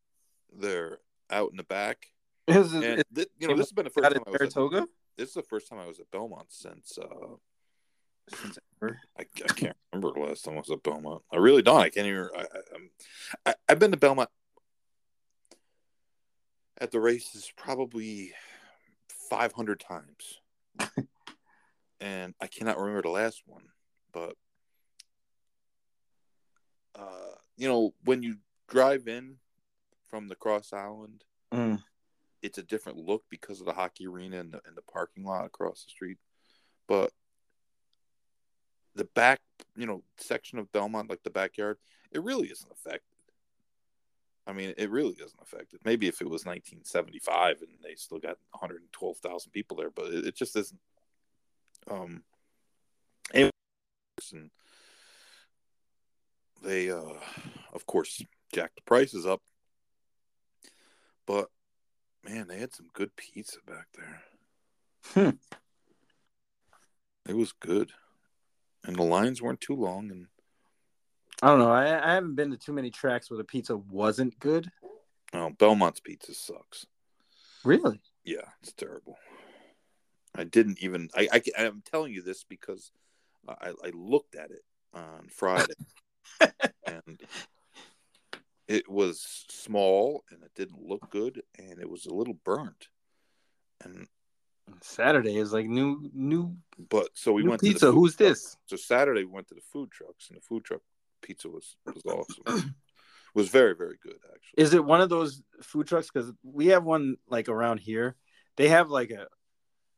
there out in the back Is it, and thi- you know this has been the first time I was at, Saratoga? this is the first time I was at Belmont since uh Since ever. I, I can't remember the last time I was at Belmont I really don't I can't even I, I, I've been to Belmont at the races probably 500 times and I cannot remember the last one but uh, you know, when you drive in from the Cross Island, Mm. it's a different look because of the hockey arena and the, and the parking lot across the street. But the back, you know, section of Belmont, like the backyard, it really isn't affected. I mean, it really isn't affected. Maybe if it was 1975 and they still got 112,000 people there, but it, it just isn't. Um, and they, uh, of course, jacked the prices up. But man, they had some good pizza back there. Hmm. It was good, and the lines weren't too long. And I don't know. I, I haven't been to too many tracks where the pizza wasn't good. oh, Belmont's pizza sucks. Really? Yeah, it's terrible. I didn't even. I, I I'm telling you this because I, I looked at it on Friday, and it was small and it didn't look good, and it was a little burnt. And Saturday is like new new but so we went to pizza. Who's truck. this? So Saturday we went to the food trucks, and the food truck pizza was was awesome. was very very good actually. Is it one of those food trucks? Because we have one like around here. They have like a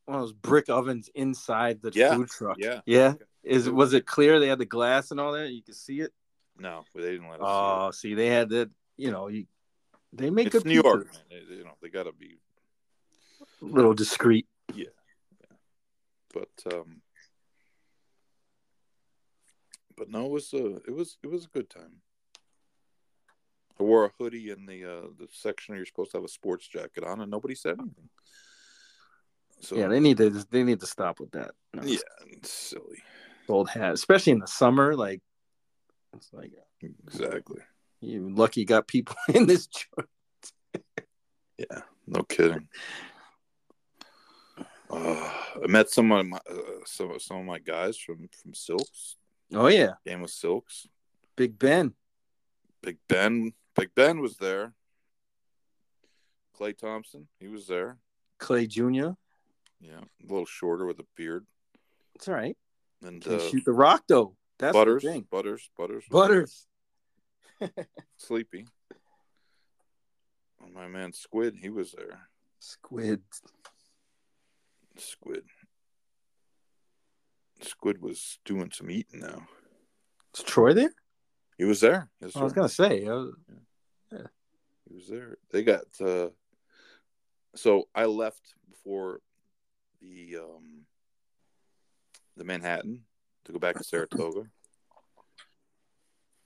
one of those brick ovens inside the Yeah, food truck. yeah. Yeah. Is was it clear? They had the glass and all that. You could see it. No, they didn't let us. Oh, see, they had that. You know, you they make see it. good it's New York, man. They, you know they got to be A little discreet. But um but no, it was a it was it was a good time. I wore a hoodie in the uh, the section you're supposed to have a sports jacket on, and nobody said anything. So Yeah, they need to they need to stop with that. No, yeah, it's silly. old hat, especially in the summer. Like it's like Exactly. you lucky got people in this joint. Yeah, no kidding. Uh, I met some of my uh, some some of my guys from from Silks. Oh yeah, Game of Silks. Big Ben. Big Ben. Big Ben was there. Clay Thompson, he was there. Clay Jr. Yeah, a little shorter with a beard. It's all right. And uh, shoot the rock though. That's Butters, thing. Butters, Butters, Butters. sleepy. Oh, my man Squid, he was there. Squid. Squid. Squid was doing some eating now. Is Troy there? He was there. Yes, I was gonna say. uh, He was there. They got uh so I left before the um the Manhattan to go back to Saratoga.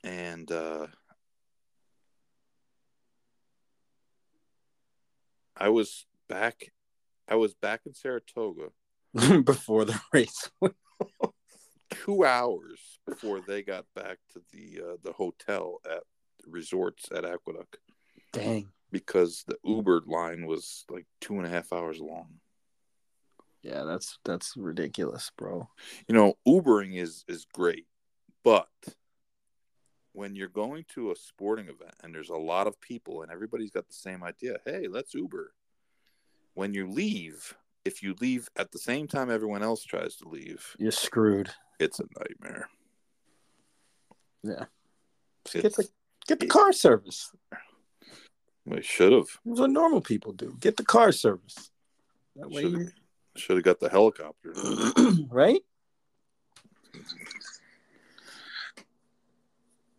And uh I was back I was back in Saratoga before the race. two hours before they got back to the uh, the hotel at resorts at Aqueduct. Dang. because the Uber line was like two and a half hours long. Yeah, that's that's ridiculous, bro. You know, Ubering is is great, but when you're going to a sporting event and there's a lot of people and everybody's got the same idea, hey, let's Uber. When you leave, if you leave at the same time everyone else tries to leave, You're screwed. it's a nightmare. Yeah. Get the get the car service. they should have That's what normal people do. Get the car service. That way, should you- have should have got the helicopter. right?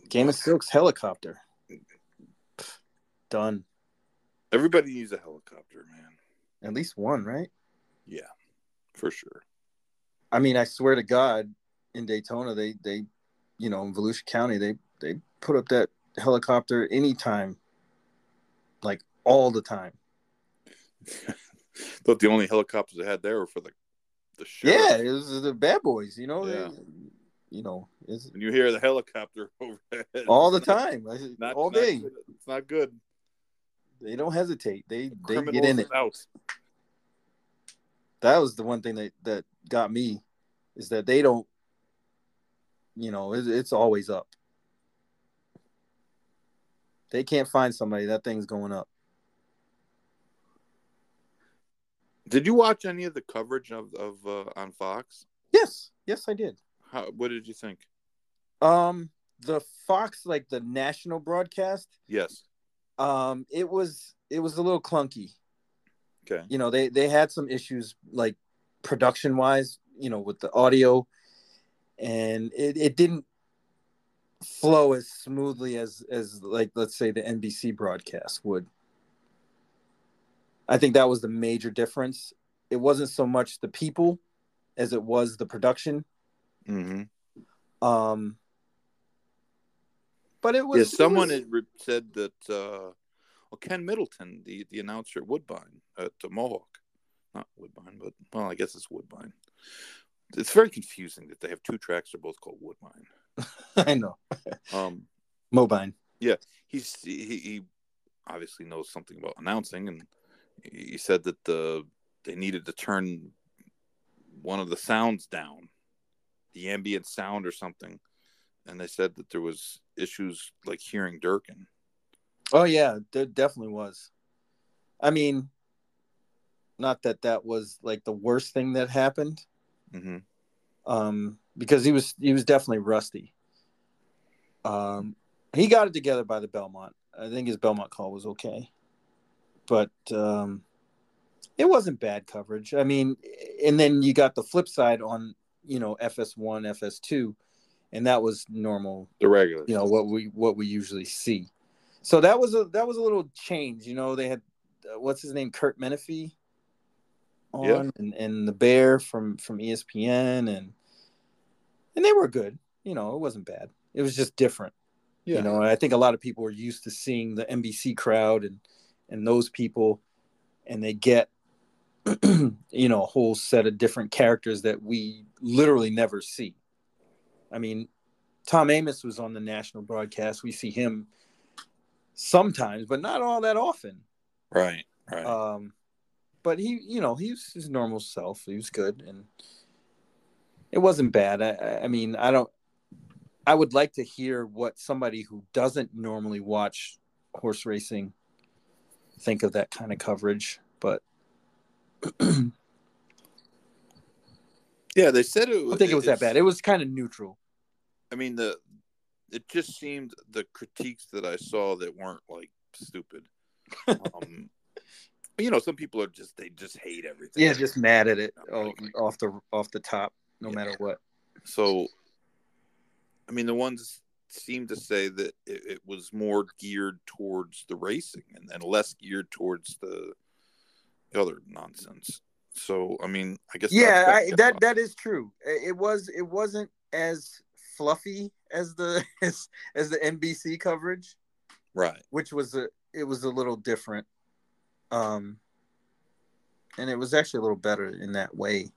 Game of Silks helicopter. Done. Everybody needs a helicopter, man. At least one, right? Yeah, for sure. I mean, I swear to God, in Daytona, they they, you know, in Volusia County, they they put up that helicopter anytime, like all the time. Thought the only helicopters they had there were for the the show. Yeah, it was the bad boys, you know. Yeah. They, you know, it's When you hear the helicopter overhead all the time, not- all day. It's not good. They don't hesitate. They they get in it. Out. That was the one thing that that got me, is that they don't. You know, it's, it's always up. They can't find somebody. That thing's going up. Did you watch any of the coverage of of uh, on Fox? Yes, yes, I did. How? What did you think? Um, the Fox, like the national broadcast, Yes. Um, it was it was a little clunky. Okay. You know, they they had some issues like production wise, you know, with the audio, and it, it didn't flow as smoothly as as like let's say the NBC broadcast would. I think that was the major difference. It wasn't so much the people as it was the production. Mm-hmm. Um, but it was Yeah. Someone was- had said that. Uh, well, Ken Middleton, the the announcer at Woodbine at uh, Mohawk, not Woodbine, but well, I guess it's Woodbine. It's very confusing that they have two tracks. They're both called Woodbine. I know Um, Mobine. Yeah, he's he, he obviously knows something about announcing and he said that the they needed to turn one of the sounds down the ambient sound or something and they said that there was issues like hearing Durkin. Oh yeah, there definitely was. I mean, not that that was like the worst thing that happened, hmm um, because he was he was definitely rusty. Um, he got it together by the Belmont. I think his Belmont call was okay, but um, it wasn't bad coverage. I mean, and then you got the flip side on you know FS1, FS2, and that was normal The regular. you know what we what we usually see. So that was a that was a little change. You know, they had uh, what's his name, Kurt Menefee, on, Yeah. and and the Bear from from ESPN, and and they were good. you know, it wasn't bad. It was just different. Yeah. You know, and I think a lot of people are used to seeing the NBC crowd and and those people, and they get you know a whole set of different characters that we literally never see. I mean, Tom Amoss was on the national broadcast. We see him sometimes, but not all that often. Right. Right. Um, but he, you know, he was his normal self. He was good, and it wasn't bad. I- I, mean, I don't. I would like to hear what somebody who doesn't normally watch horse racing think of that kind of coverage. But yeah, they said it. I don't think it was that bad. It was kind of neutral. I mean the it just seemed the critiques that I saw that weren't like stupid. um, you know, some people are just they just hate everything. Yeah, just mad at it oh, off the off the top, no Yeah. matter what. so. I mean, the ones seem to say that it, it was more geared towards the racing and, and less geared towards the, the other nonsense. So, I mean, I guess Yeah, I, that that is true. It was it wasn't as fluffy as the as, as the NBC coverage. right. which was a it was a little different um and it was actually a little better in that way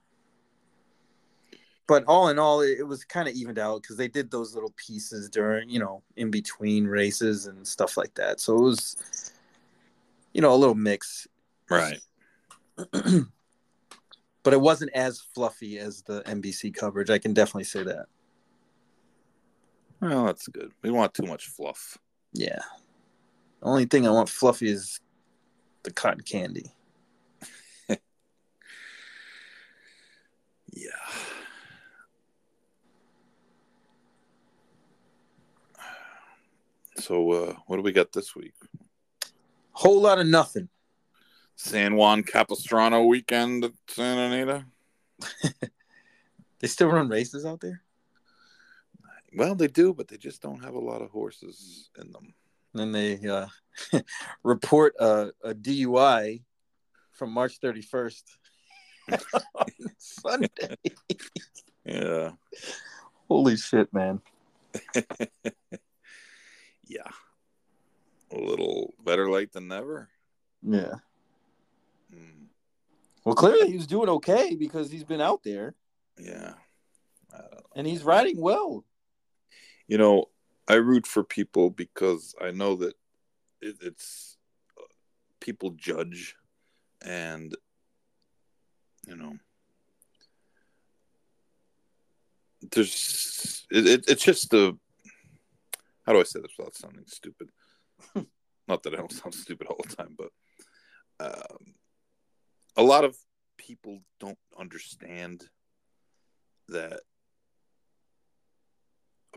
but all in all it, it was kind of evened out because they did those little pieces during you know in between races and stuff like that so it was you know a little mix Right. but it wasn't as fluffy as the nbc coverage i can definitely say that Well, that's good. We want too much fluff. yeah the only thing i want fluffy is the cotton candy Yeah. So, uh, what do we got this week? whole lot of nothing San Juan Capistrano weekend at Santa Anita. they still run races out there Well, they do, but they just don't have a lot of horses in them. then they uh, report a, a DUI from March 31st on Sunday. Yeah. Holy shit, man. Yeah. A little better late than never. Yeah. Hmm. Well, clearly he was doing okay because he's been out there Yeah. I don't know. and he's riding well. You know, I root for people because I know that it, it's uh, people judge, and you know, there's it, it, it's just the how do I say this without sounding stupid? Not that I don't sound stupid all the time, but um, a lot of people don't understand that a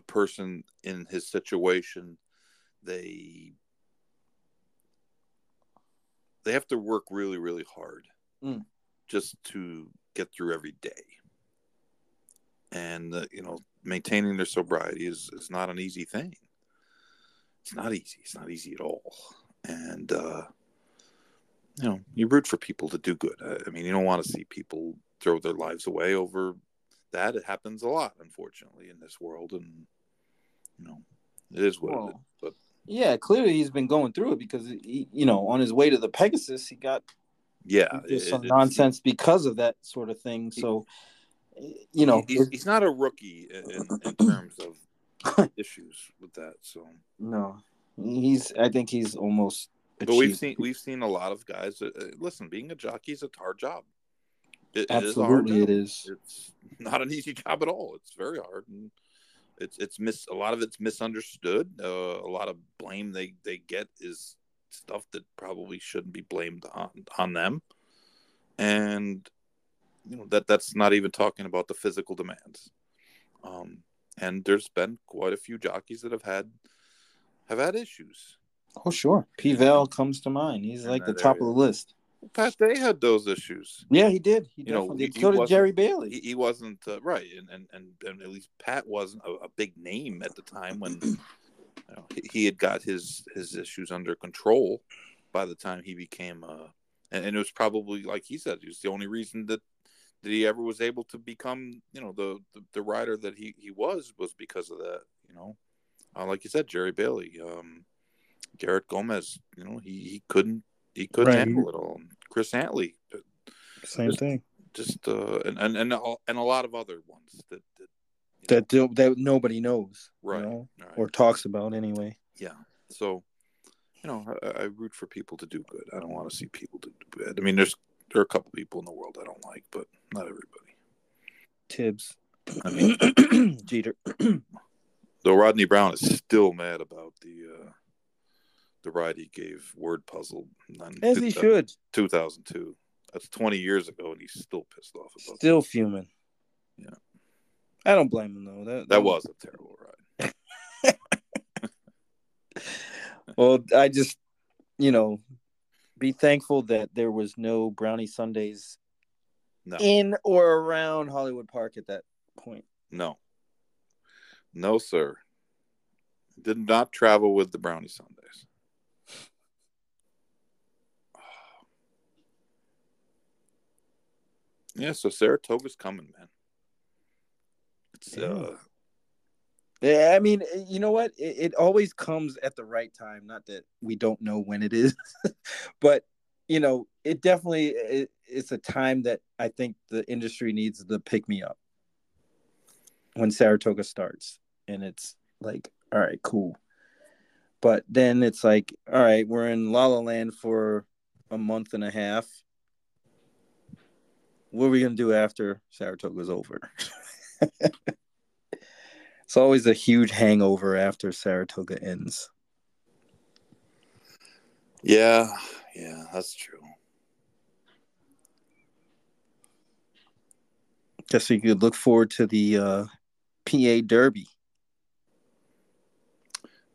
person in his situation they they have to work really really hard Mm. just to get through every day. And uh, you know maintaining their sobriety is is not an easy thing. It's not easy. It's not easy at all. And uh you know you root for people to do good. I, I mean you don't want to see people throw their lives away over that. It happens a lot unfortunately in this world. And you know it is what it is Well, but Yeah, clearly he's been going through it because, he, you know, on his way to the Pegasus, he got yeah it- some it's- nonsense because of that sort of thing. So, you know, he's, he's not a rookie in, in, terms of issues with that so no, he's, I think he's almost. but we've seen we've seen a lot of guys uh, listen being a jockey is a hard job it, it is a hard Absolutely, job. it is. it's not an easy job at all. It's very hard, and it's it's mis a lot of it's misunderstood. Uh, a lot of blame they they get is stuff that probably shouldn't be blamed on on them, and you know that that's not even talking about the physical demands. Um, and there's been quite a few jockeys that have had have had issues. Oh, sure. P Val comes to mind. He's like the top area. of the list. Pat Day had those issues. Yeah, he did. He You know, he- So did Jerry Bailey. he, he wasn't uh, right, and, and and and at least Pat wasn't a, a big name at the time when you know, he, he had got his his issues under control by the time he became uh and, and it was probably like he said, it was the only reason that that he ever was able to become, you know, the the, the rider that he he was was because of that. You know, uh, like you said, Jerry Bailey, um, Garrett Gomez. You know, he he couldn't he couldn't Right. handle it all. Chris Antley, uh, Same Just- thing. just uh, and and and a- and a lot of other ones that that you know, That that nobody knows, you Right. know, right. or talks about anyway. Yeah. So, you know, I, I root for people to do good. I don't want to see people do bad. I mean, there's there are a couple people in the world I don't like, but not everybody. Tibbs, I mean, Jeter. though Rodney Brown is still mad about the uh, the ride he gave Word Puzzle As he should. 2002. That's 20 years ago, and he's still pissed off about Still fuming. Yeah. I don't blame him though. That that. That was a terrible ride. Well, I just, you know, be thankful that there was no brownie Sundays No, in or around Hollywood Park at that point. no, no, sir. Did not travel with the Brownie Sundays. Yeah, so Saratoga's coming, man. It's Yeah. uh Yeah, I mean, you know what? It, it always comes at the right time. Not that we don't know when it is, but you know, it definitely it, it's a time that I think the industry needs the pick me up when Saratoga starts, and it's like, all right, cool. But then it's like, all right, we're in La La Land for a month and a half. What are we gonna do after Saratoga's over? It's always a huge hangover after Saratoga ends. yeah, yeah, that's true. Just so you could look forward to the uh, PA Derby.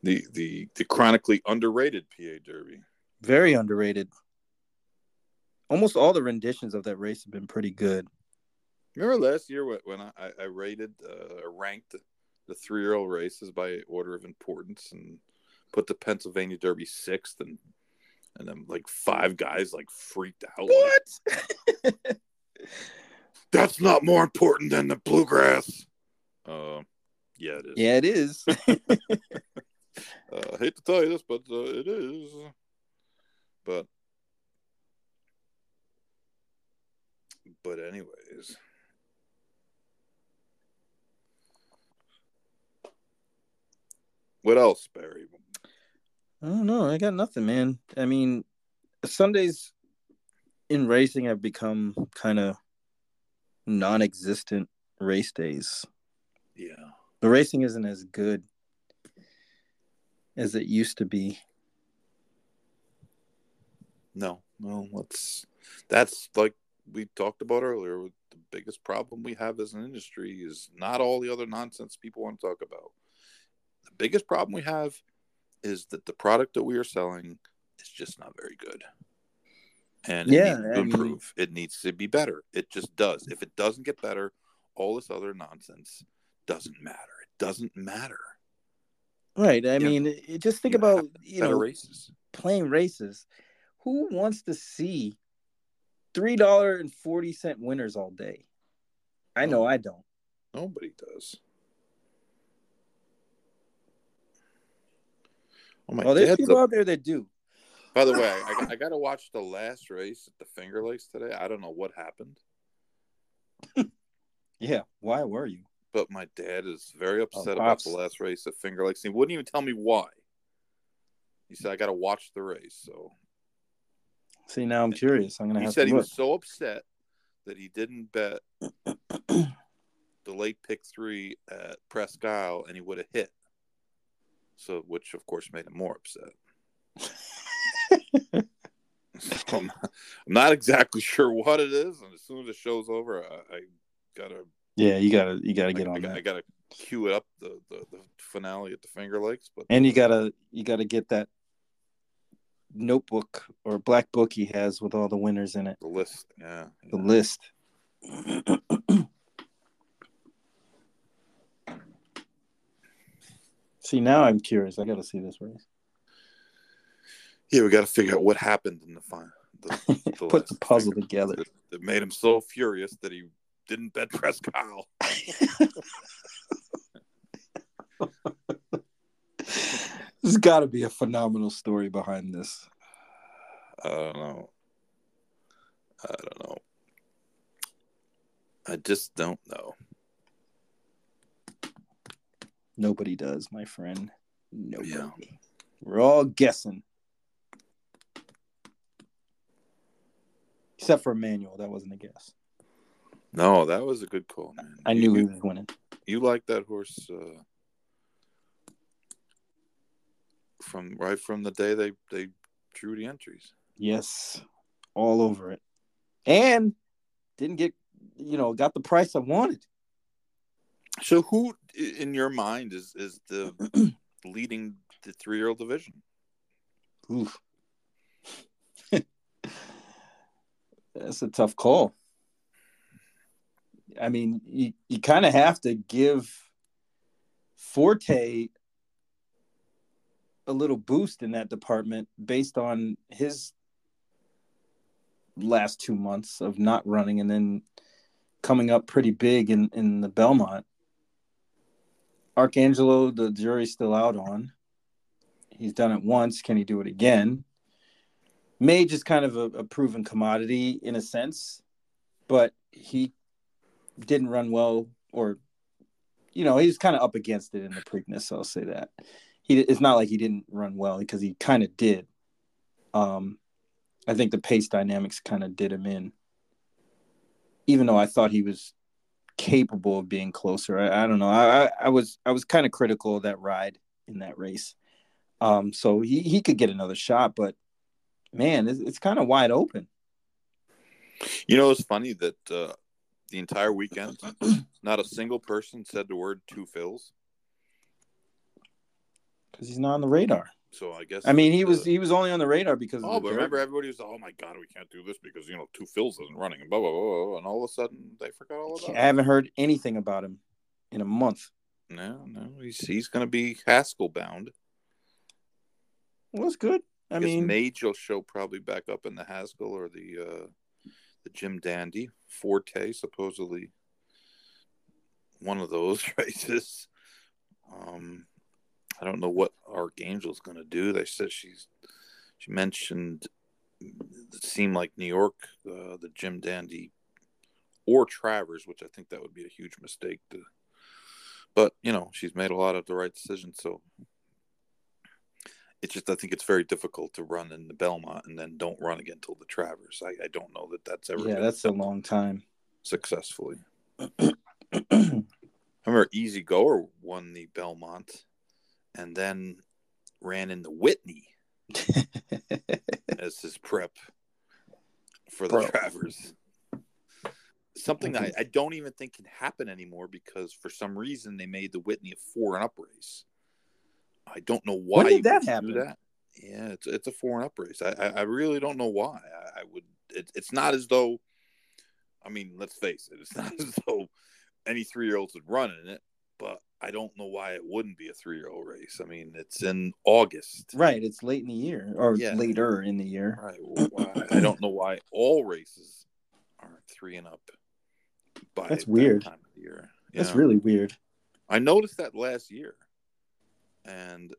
The the the chronically underrated PA Derby. Very underrated. Almost all the renditions of that race have been pretty good. Remember last year when- when I, I- rated uh, ranked the three year old races by order of importance and put the Pennsylvania Derby sixth and and then like five guys like freaked out. like, What? That's not more important than the bluegrass. Uh, yeah, it is. yeah, it is. Uh, I hate to tell you this, but uh, it is. But but anyways, what else, Barry? I don't know. I got nothing, man. I mean, Sundays in racing have become kind of non-existent race days. Yeah, The racing isn't as good as it used to be. no, no. Let's. That's like we talked about earlier. The biggest problem we have as an industry is not all the other nonsense people want to talk about. The biggest problem we have is that the product that we are selling is just not very good. And Yeah, it needs to I mean- improve. it needs to be better. It just does. If it doesn't get better, all this other nonsense doesn't matter. It doesn't matter. Right. I Yeah. mean, it, just think about you know races. playing races. Who wants to see three dollar and forty cent winners all day? I know oh. I don't. Nobody does. Oh my Well, there's people a- out there that do. By the way, I, I got to watch the last race at the Finger Lakes today. I don't know what happened, Yeah. Why were you? but my dad is very oh, upset about Oh, Pops. the last race at Finger Lakes. He wouldn't even tell me why. He said, "I got to watch the race." So See, now I'm curious. I'm gonna he have said to he look. was so upset that he didn't bet the late pick three at Presque Isle, and he would have hit. So, which of course made him more upset. So I'm, I'm not exactly sure what it is, and as soon as the show's over, I, I gotta yeah, you gotta you gotta get I, on I, I gotta cue it up the, the, the finale at the Finger Lakes, but and you gotta you gotta get that notebook or black book he has with all the winners in it, the list, yeah, the yeah. list. see, now I'm curious. I gotta see this race. yeah, we got to figure out what happened in the final. The, the Put the puzzle together. That, that made him so furious that he didn't bet Presque Isle. There's got to be a phenomenal story behind this. I don't know. I don't know. I just don't know. Nobody does, my friend. Nobody. Yeah. We're all guessing. Except for Emmanuel, that wasn't a guess. No, that was a good call, man. I You- knew he was winning. you like that horse uh, from right from the day they they drew the entries. Yes, all over it, and didn't get, you know, got the price I wanted. So, who in your mind is is the leading the three year old division? Oof. That's a tough call. I mean, you, you kind of have to give Forte a little boost in that department based on his last two months of not running and then coming up pretty big in, in the Belmont. Arcangelo, the jury's still out on. He's done it once. Can he do it again? Mage is kind of a, a proven commodity in a sense, but he didn't run well, or you know, he's kind of up against it in the Preakness. I'll say that. He it's not like he didn't run well because he kind of did. Um, I think the pace dynamics kind of did him in. Even though I thought he was capable of being closer, I, I don't know. I, I, I was I was kind of critical of that ride in that race. Um, so he, he could get another shot, but man, it's, it's kind of wide open. You know, it's funny that uh, the entire weekend, not a single person said the word Two Phil's. Because he's not on the radar. So I guess I mean, he that, was he was only on the radar because. Oh, of the but remember, everybody was, oh my god, we can't do this because you know Two Phil's isn't running, and blah blah blah, blah, and all of a sudden they forgot all about. I haven't heard anything about him in a month. No, no, he's he's going to be Haskell bound. Well, that's good. I I mean, Mage will show probably back up in the Haskell or the uh, the Jim Dandy Forte, supposedly one of those races. Um, I don't know what Archangel's going to do. They said she's she mentioned it seemed like New York, uh, the Jim Dandy, or Travers, which I think that would be a huge mistake. To, but you know, she's made a lot of the right decisions, so it's just I think it's very difficult to run in the Belmont and then don't run again till the Travers. I, I don't know that that's ever yeah, that's a long time. successfully. I remember Easy Goer won the Belmont and then ran in the Whitney as his prep for the Bro. Travers. Something I, mm-hmm. I don't even think can happen anymore because for some reason they made the Whitney a four and up race. I don't know why. When did that would do happen? That. Yeah, it's it's a four and up race. I I, I really don't know why. I, I would. It, it's not as though. I mean, let's face it. It's not as though any three year olds would run in it. But I don't know why it wouldn't be a three year old race. I mean, it's in August. right, it's late in the year or Yeah. later in the year. Right. Well, I don't know why all races aren't three and up. By That's that weird. Time of year. That's Yeah. really weird. I noticed that last year, and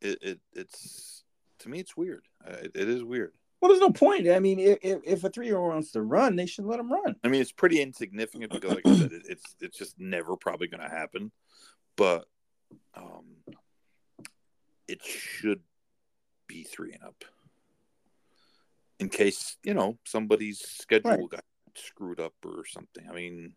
it, it it's to me it's weird. It, it is weird. Well, there's no point. I mean, if, if, a three year old wants to run, they should let him run. I mean, it's pretty insignificant because, like I said, it's it's just never probably going to happen. But um, it should be three and up, in case you know somebody's schedule Right. got screwed up or something. I mean,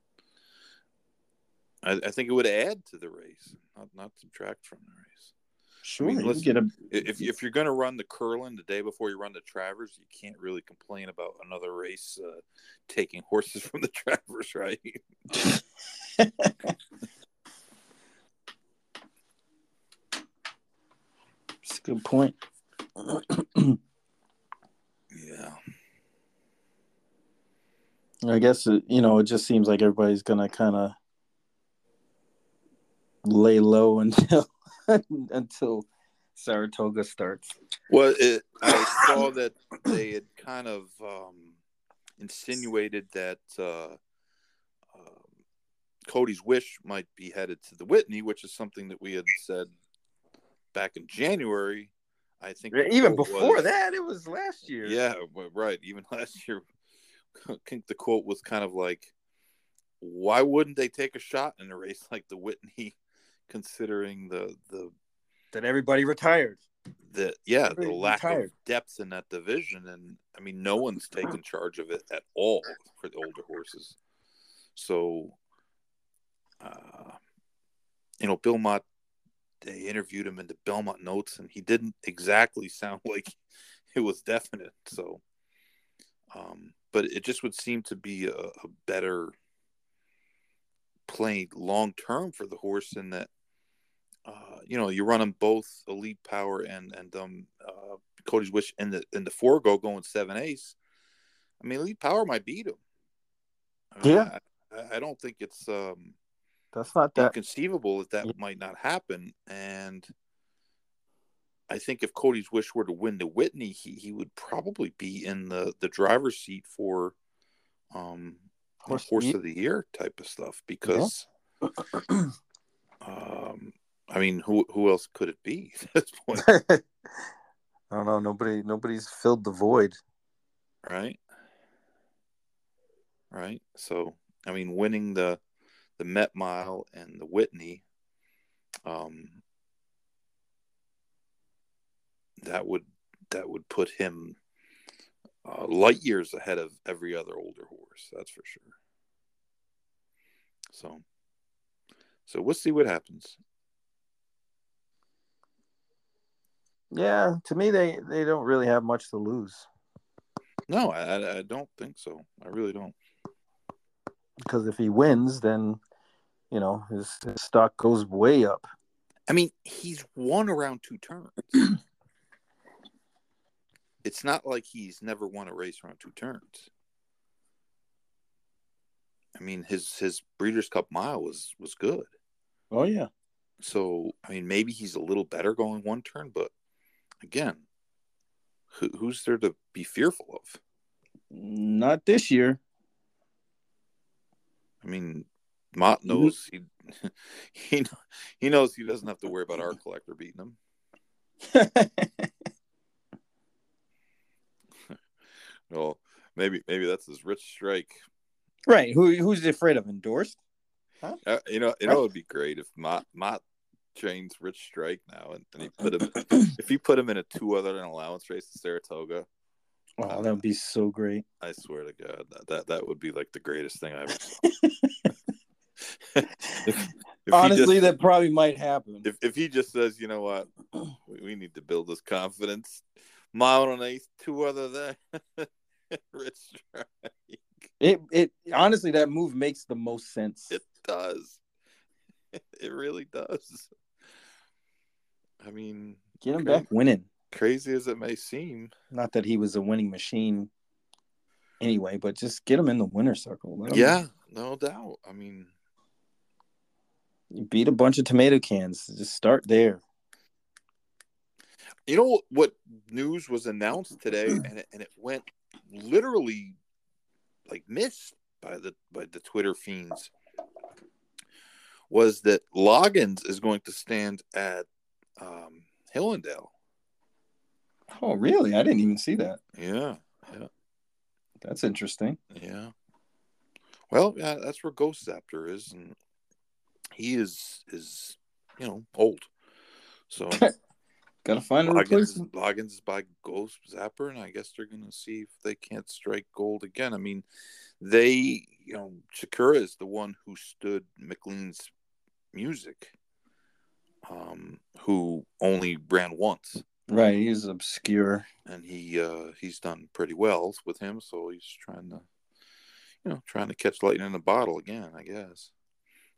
I, I think it would add to the race, not not subtract from the race. Sure, mean, you listen- get a If if you're going to run the Curlin the day before you run the Travers, you can't really complain about another race uh, taking horses from the Travers, right? It's a good point. Yeah. I guess it, you know it just seems like everybody's gonna kind of lay low until until Saratoga starts. Well, it, I saw that they had kind of um, insinuated that uh, uh, Cody's wish might be headed to the Whitney, which is something that we had said back in January. I think Even before was- that, it was last year. Yeah, right. Even last year, I think the quote was kind of like, "Why wouldn't they take a shot in a race like the Whitney, considering the the That everybody retired. the yeah the lack retired. of depth in that division and i mean no one's taken charge of it at all for the older horses so uh you know bill mott they interviewed him in the belmont notes and he didn't exactly sound like it was definite so um but it just would seem to be a, a better play long term for the horse in that uh, you know, you run them both elite power and and um uh, Cody's wish in the in the four go going seven ace. I mean, elite power might beat him. I mean, Yeah. I, I don't think it's um That's not that. inconceivable that that Yeah. might not happen. And I think if Cody's wish were to win the Whitney, he he would probably be in the the driver's seat for um Horse horse, of the of the year type of stuff because. Um, I mean, who who else could it be at this point, I don't know. Nobody, nobody's filled the void. right? Right. So, I mean, winning the the Met Mile and the Whitney, um, that would that would put him uh, light years ahead of every other older horse. That's for sure. So, so we'll see what happens. Yeah, to me, they they don't really have much to lose No, I, I- don't think so. I really don't. because if he wins, then you know his, his stock goes way up. I mean, he's won around two turns. it's not like he's never won a race around two turns. I mean, his his Breeders' Cup Mile was was good. Oh yeah, So, I mean, maybe he's a little better going one turn, but again, who, who's there to be fearful of? not this year. I mean, Mott knows he he he knows he doesn't have to worry about Art Collector beating him. Well, maybe maybe that's his rich strike. right? Who who's afraid of endorsed? Uh, you know, you know, it would be great if Mott Mott trains Rich Strike now, and, and he put him if he put him in a two other than allowance race in Saratoga. Oh, um, that would be so great. I swear to God, that that, that would be like the greatest thing I ever saw. if, if Honestly, just- that probably might happen. if if he just says, you know what, we, we need to build this confidence, mile and an eighth, two other than Rich Strike. It it honestly that move makes the most sense. It does. It really does. I mean, Get him Okay. back winning. crazy as it may seem, Not that he was a winning machine anyway, but just get him in the winner circle. Yeah, no doubt. I mean, you beat a bunch of tomato cans. Just start there. you know what news was announced today, and it, and it went literally like missed by the by the Twitter fiends. Was that Loggins is going to stand at um, Hillendale? Oh, really? I didn't even see that. Yeah, That's interesting. yeah. Well, yeah, that's where Ghost Zapper is, and he is is you know old. So Got to find a Loggins, replacement. Loggins is by Ghost Zapper, and I guess they're to see if they can't strike gold again. I mean, they, you know, Shakura is the one who stood McLean's music, um, who only ran once, Right, he's obscure. and he uh, he's done pretty well with him. So he's trying to, you know, trying to catch lightning in a bottle again, I guess.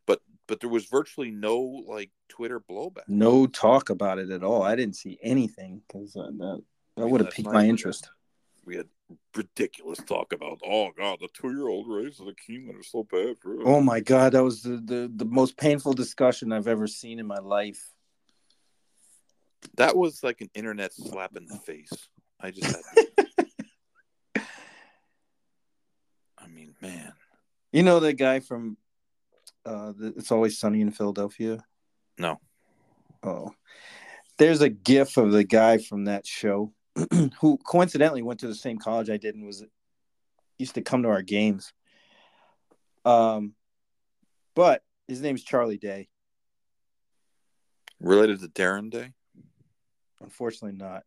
But but there was virtually no like Twitter blowback. No talk about it at all. I didn't see anything because uh, that that would have piqued my interest. We had ridiculous talk about oh god the two year old race of the Keeneland is so bad for us. Oh my god, that was the, the the most painful discussion I've ever seen in my life. that was like an internet slap in the face i just had to... i mean man You know that guy from uh, the, "It's Always Sunny in Philadelphia"? No. Oh, there's a GIF of the guy from that show who coincidentally went to the same college I did and was used to come to our games. Um, but his name's Charlie Day. Related to Darren Day? Unfortunately, not.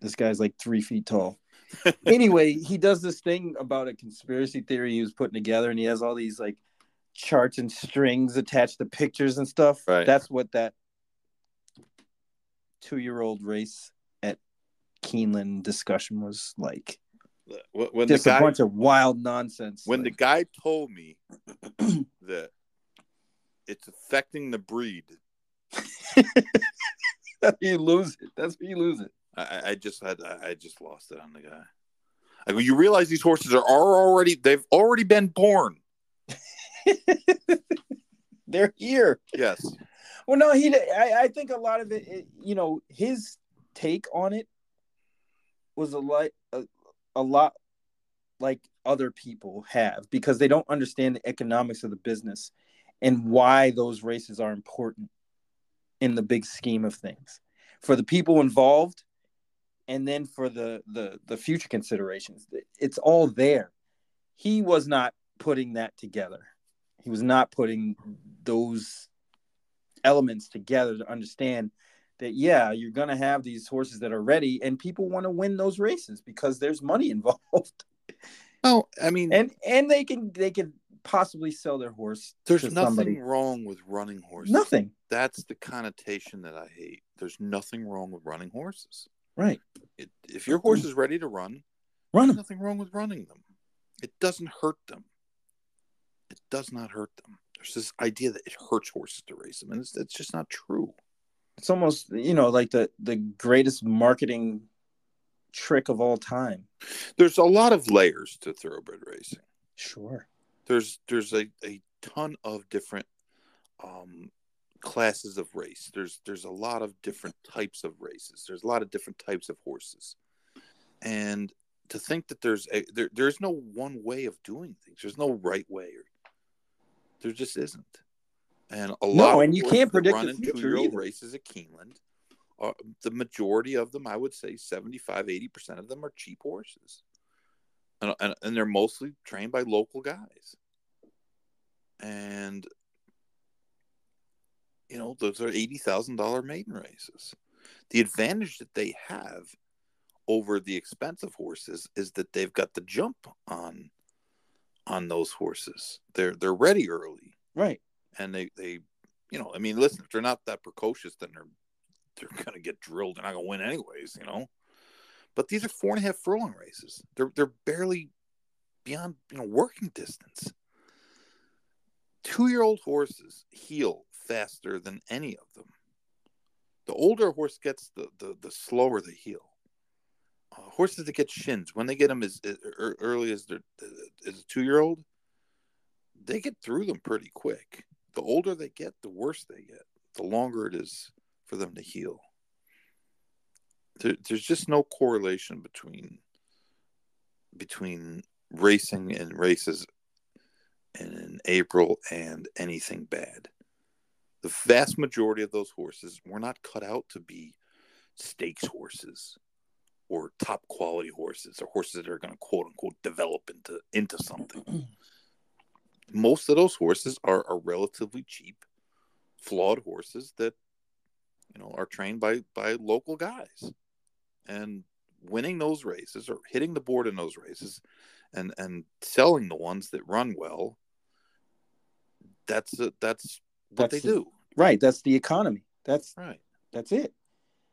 This guy's like three feet tall. anyway, he does this thing about a conspiracy theory he was putting together, and he has all these like charts and strings attached to pictures and stuff. Right. That's what that two-year-old race at Keeneland discussion was like. When, when Just the guy, a bunch of wild nonsense. when the guy told me that it's affecting the breed, you lose it. That's where you lose it. I- I, just had I I just lost it on the guy. I you realize these horses are, are already they've already been born. They're here. Yes. Well, no, he. I, I think a lot of it, it, you know, his take on it was a lot, a, a lot like other people have because they don't understand the economics of the business and why those races are important in the big scheme of things. For the people involved and then for the the the future considerations it's all there. He was not putting that together. He was not putting those elements together to understand that yeah you're going to have these horses that are ready and people want to win those races because there's money involved Oh, I mean, and and they can they can possibly sell their horse there's to nothing somebody wrong with running horses. nothing That's the connotation that I hate. There's nothing wrong with running horses. right It, if your horse is ready to run, run there's nothing wrong with running them. It doesn't hurt them. It does not hurt them. There's this idea that it hurts horses to race them, and it's, it's just not true. It's almost you know like the the greatest marketing trick of all time There's a lot of layers to thoroughbred racing. sure There's there's a, a ton of different um, classes of race. There's there's a lot of different types of races. There's a lot of different types of horses, and to think that there's a there, there's no one way of doing things. There's no right way. There just isn't. And a lot. of and you can't predict run the future two-year-old races at Keeneland. Are, the majority of them, I would say, 75, 80 percent of them are cheap horses, and, and and they're mostly trained by local guys. And you know, those are eighty thousand dollar maiden races. The advantage that they have over the expensive horses is that they've got the jump on on those horses. They're they're ready early, right and they they you know, I mean, listen, if they're not that precocious, then they're they're gonna get drilled. They're not gonna win anyways, you know. But these are four and a half furlong races. They're they're barely beyond you know working distance. Two year old horses heal faster than any of them. The older horse gets, the the, the slower they heal. Uh, horses that get shins when they get them as, as early as they're as a two year old, they get through them pretty quick. The older they get, the worse they get. The longer it is for them to heal. There, there's just no correlation between between racing and races in April and anything bad. The vast majority of those horses were not cut out to be stakes horses or top quality horses or horses that are going to quote unquote develop into into something. Most of those horses are, are relatively cheap, flawed horses that you know are trained by by local guys, and winning those races or hitting the board in those races, and and selling the ones that run well. That's a, that's what That's they the- do, right that's the economy that's right? that's it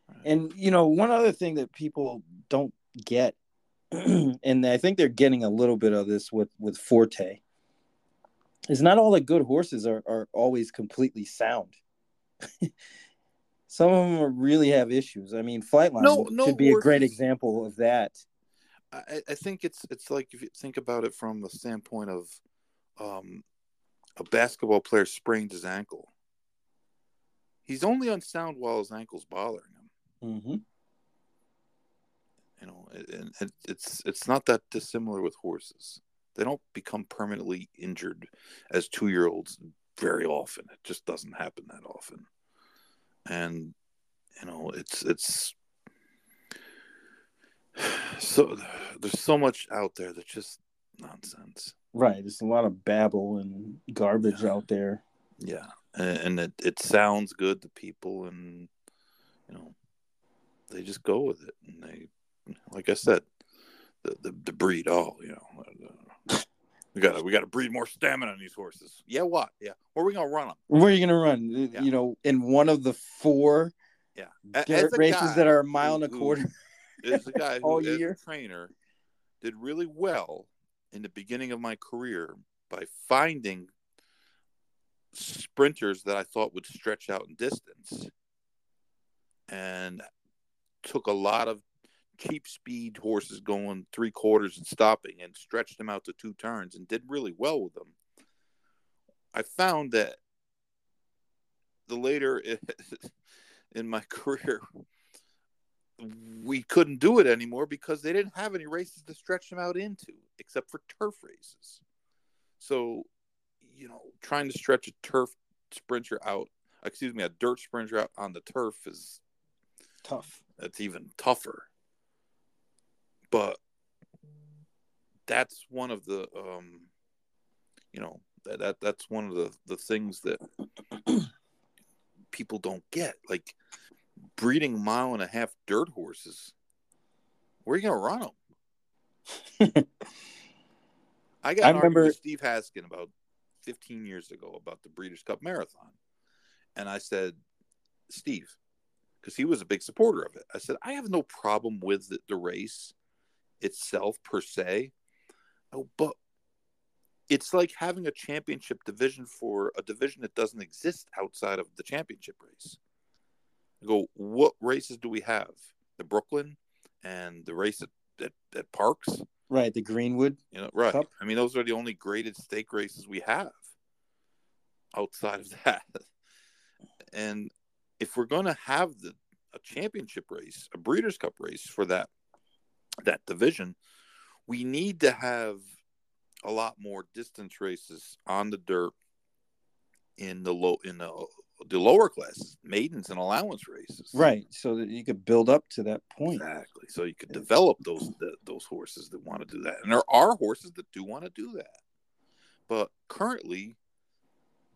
right. and you know one other thing that people don't get and i think they're getting a little bit of this with with forte is not all the good horses are, are always completely sound some of them really have issues i mean flightline No- no should be a great example of that I, I think it's it's like if you think about it from the standpoint of um, a basketball player sprained his ankle. He's only unsound while his ankle's bothering him. hmm You know, and it, it's it's not that dissimilar with horses. They don't become permanently injured as two year olds very often. It just doesn't happen that often. And you know, it's it's so there's so much out there that's just nonsense. Right. There's a lot of babble and garbage Yeah. out there. Yeah, and, and it it sounds good to people, and you know, they just go with it, and they, like I said, the the, the breed. all, you know, uh, we got to we got to breed more stamina on these horses. Yeah, what? Yeah, where are we gonna run them? Where are you gonna run? Yeah. You know, in one of the four Yeah, A- dirt as a races guy that are a mile and a quarter. is a guy who, all as a year. trainer, did really well in the beginning of my career by finding sprinters that I thought would stretch out in distance, and took a lot of cheap speed horses going three quarters and stopping, and stretched them out to two turns, and did really well with them. I found that the later in my career we couldn't do it anymore because they didn't have any races to stretch them out into except for turf races. So, you know, trying to stretch a turf sprinter out, excuse me, a dirt sprinter out on the turf is Tough. that's even tougher. But that's one of the um you know, that, that that's one of the the things that people don't get. Like breeding mile and a half dirt horses. Where are you gonna run them? I got I remember- with Steve Haskin about 15 years ago about the Breeders' Cup Marathon, and I said, Steve, because he was a big supporter of it. I said, I have no problem with the, the race itself per se, oh, but it's like having a championship division for a division that doesn't exist outside of the championship race. I go, what races do we have? The Brooklyn and the race at, at, at Parx. Right. The Greenwood. You know, right? Cup. I mean, those are the only graded stake races we have outside of that. And if we're going to have the a championship race, a Breeders' Cup race for that that division, we need to have a lot more distance races on the dirt in the low in the the lower classes, maidens and allowance races. Right. So that you could build up to that point. Exactly. So you could develop those the, those horses that want to do that, and there are horses that do want to do that. But currently,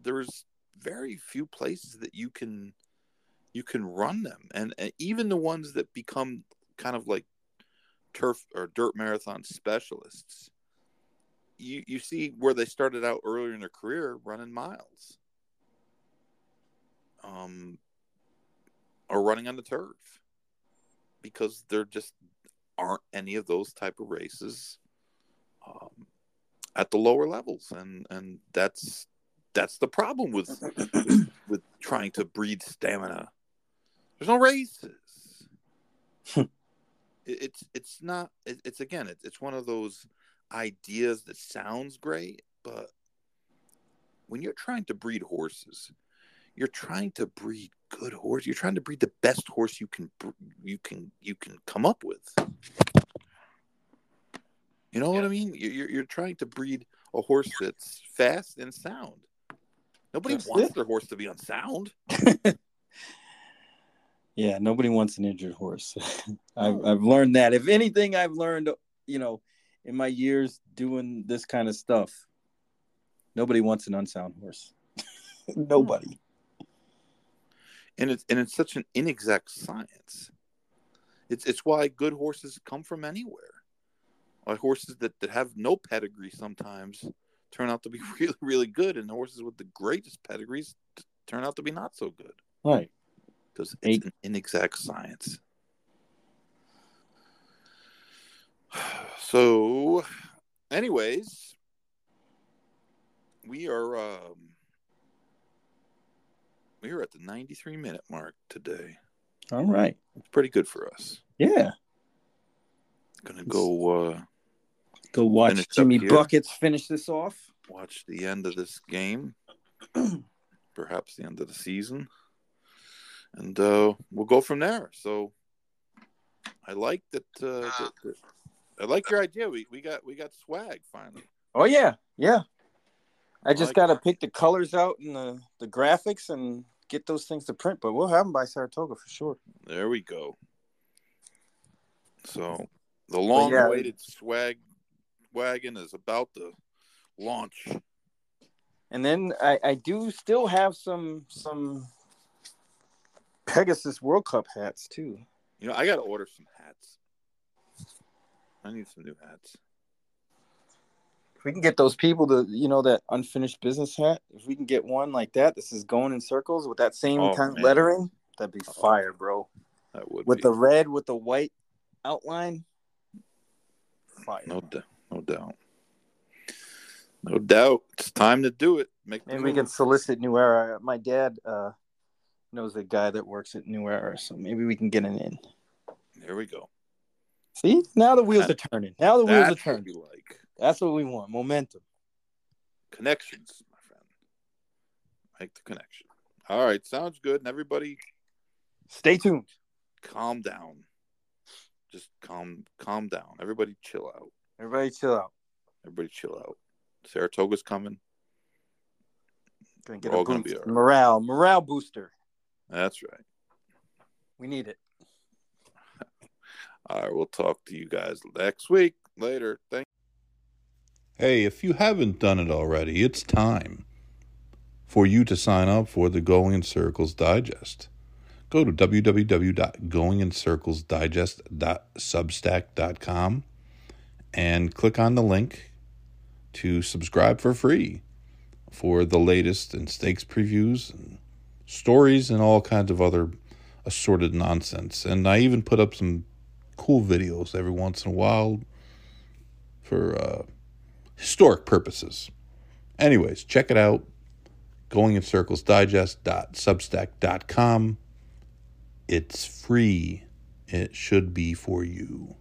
there's very few places that you can you can run them, and, and even the ones that become kind of like turf or dirt marathon specialists. You you see where they started out earlier in their career running miles. Um, or running on the turf because there just aren't any of those type of races um, at the lower levels and and that's that's the problem with with, with trying to breed stamina there's no races it's it's not it's again it, it's one of those ideas that sounds great but when you're trying to breed horses you're trying to breed good horse. You're trying to breed the best horse you can you can you can come up with. You know what I mean? You're you're- you're trying to breed a horse that's fast and sound. Nobody That's wants it. their horse to be unsound. Yeah. Nobody wants an injured horse. I've I've learned that. If anything, I've learned, you know, in my years doing this kind of stuff, nobody wants an unsound horse. nobody. and it's and it's such an inexact science. It's it's why good horses come from anywhere. Like horses that, that have no pedigree sometimes turn out to be really really good, and horses with the greatest pedigrees t- turn out to be not so good Right. Because it's an inexact science. So, anyways, we are um, we are at the ninety three minute mark today. All right. It's pretty good for us. Yeah. Gonna go uh, Go watch Jimmy. Buckets finish this off. watch the end of this game, perhaps the end of the season, and uh, we'll go from there. So, I like that. Uh, that, that- I like your idea. We we got we got swag finally. Oh yeah, yeah. I just like got to pick the colors out and the, the graphics and get those things to print, but we'll have them by Saratoga for sure. There we go. So the long-awaited swag wagon is about to launch. And then I, I do still have some some Pegasus World Cup hats too. You know, I got to order some hats. I need some new hats. If we can get those people to, you know, that unfinished business hat, if we can get one like that, this is going in circles with that same Oh, kind of lettering, that'd be Oh. fire, bro. That would With be. the red with the white outline, fire. No doubt. No doubt. No doubt. It's time to do it. Make we can solicit New Era. My dad uh, knows a guy that works at New Era, so maybe we can get an in. There we go. See, now the wheels That- are turning. Now the wheels are turning. like. That's what we want. Momentum. Connections, my friend. Make the connection. All right. Sounds good. And everybody Stay tuned. calm down. Just calm calm down. Everybody chill out. Everybody chill out. Everybody chill out. Saratoga's coming. Gonna get We're a all gonna boost. be all right. morale, morale booster. That's right. We need it. All right, we'll talk to you guys next week. Later. Thank Hey, if you haven't done it already, it's time for you to sign up for the Going in Circles Digest. Go to www.goingincirclesdigest.substack.com and click on the link to subscribe for free for the latest in stakes previews and stories and all kinds of other assorted nonsense. And I even put up some cool videos every once in a while for uh, historic purposes. Anyways, check it out. Going in Circles Digest.substack.com. It's free. It should be for you.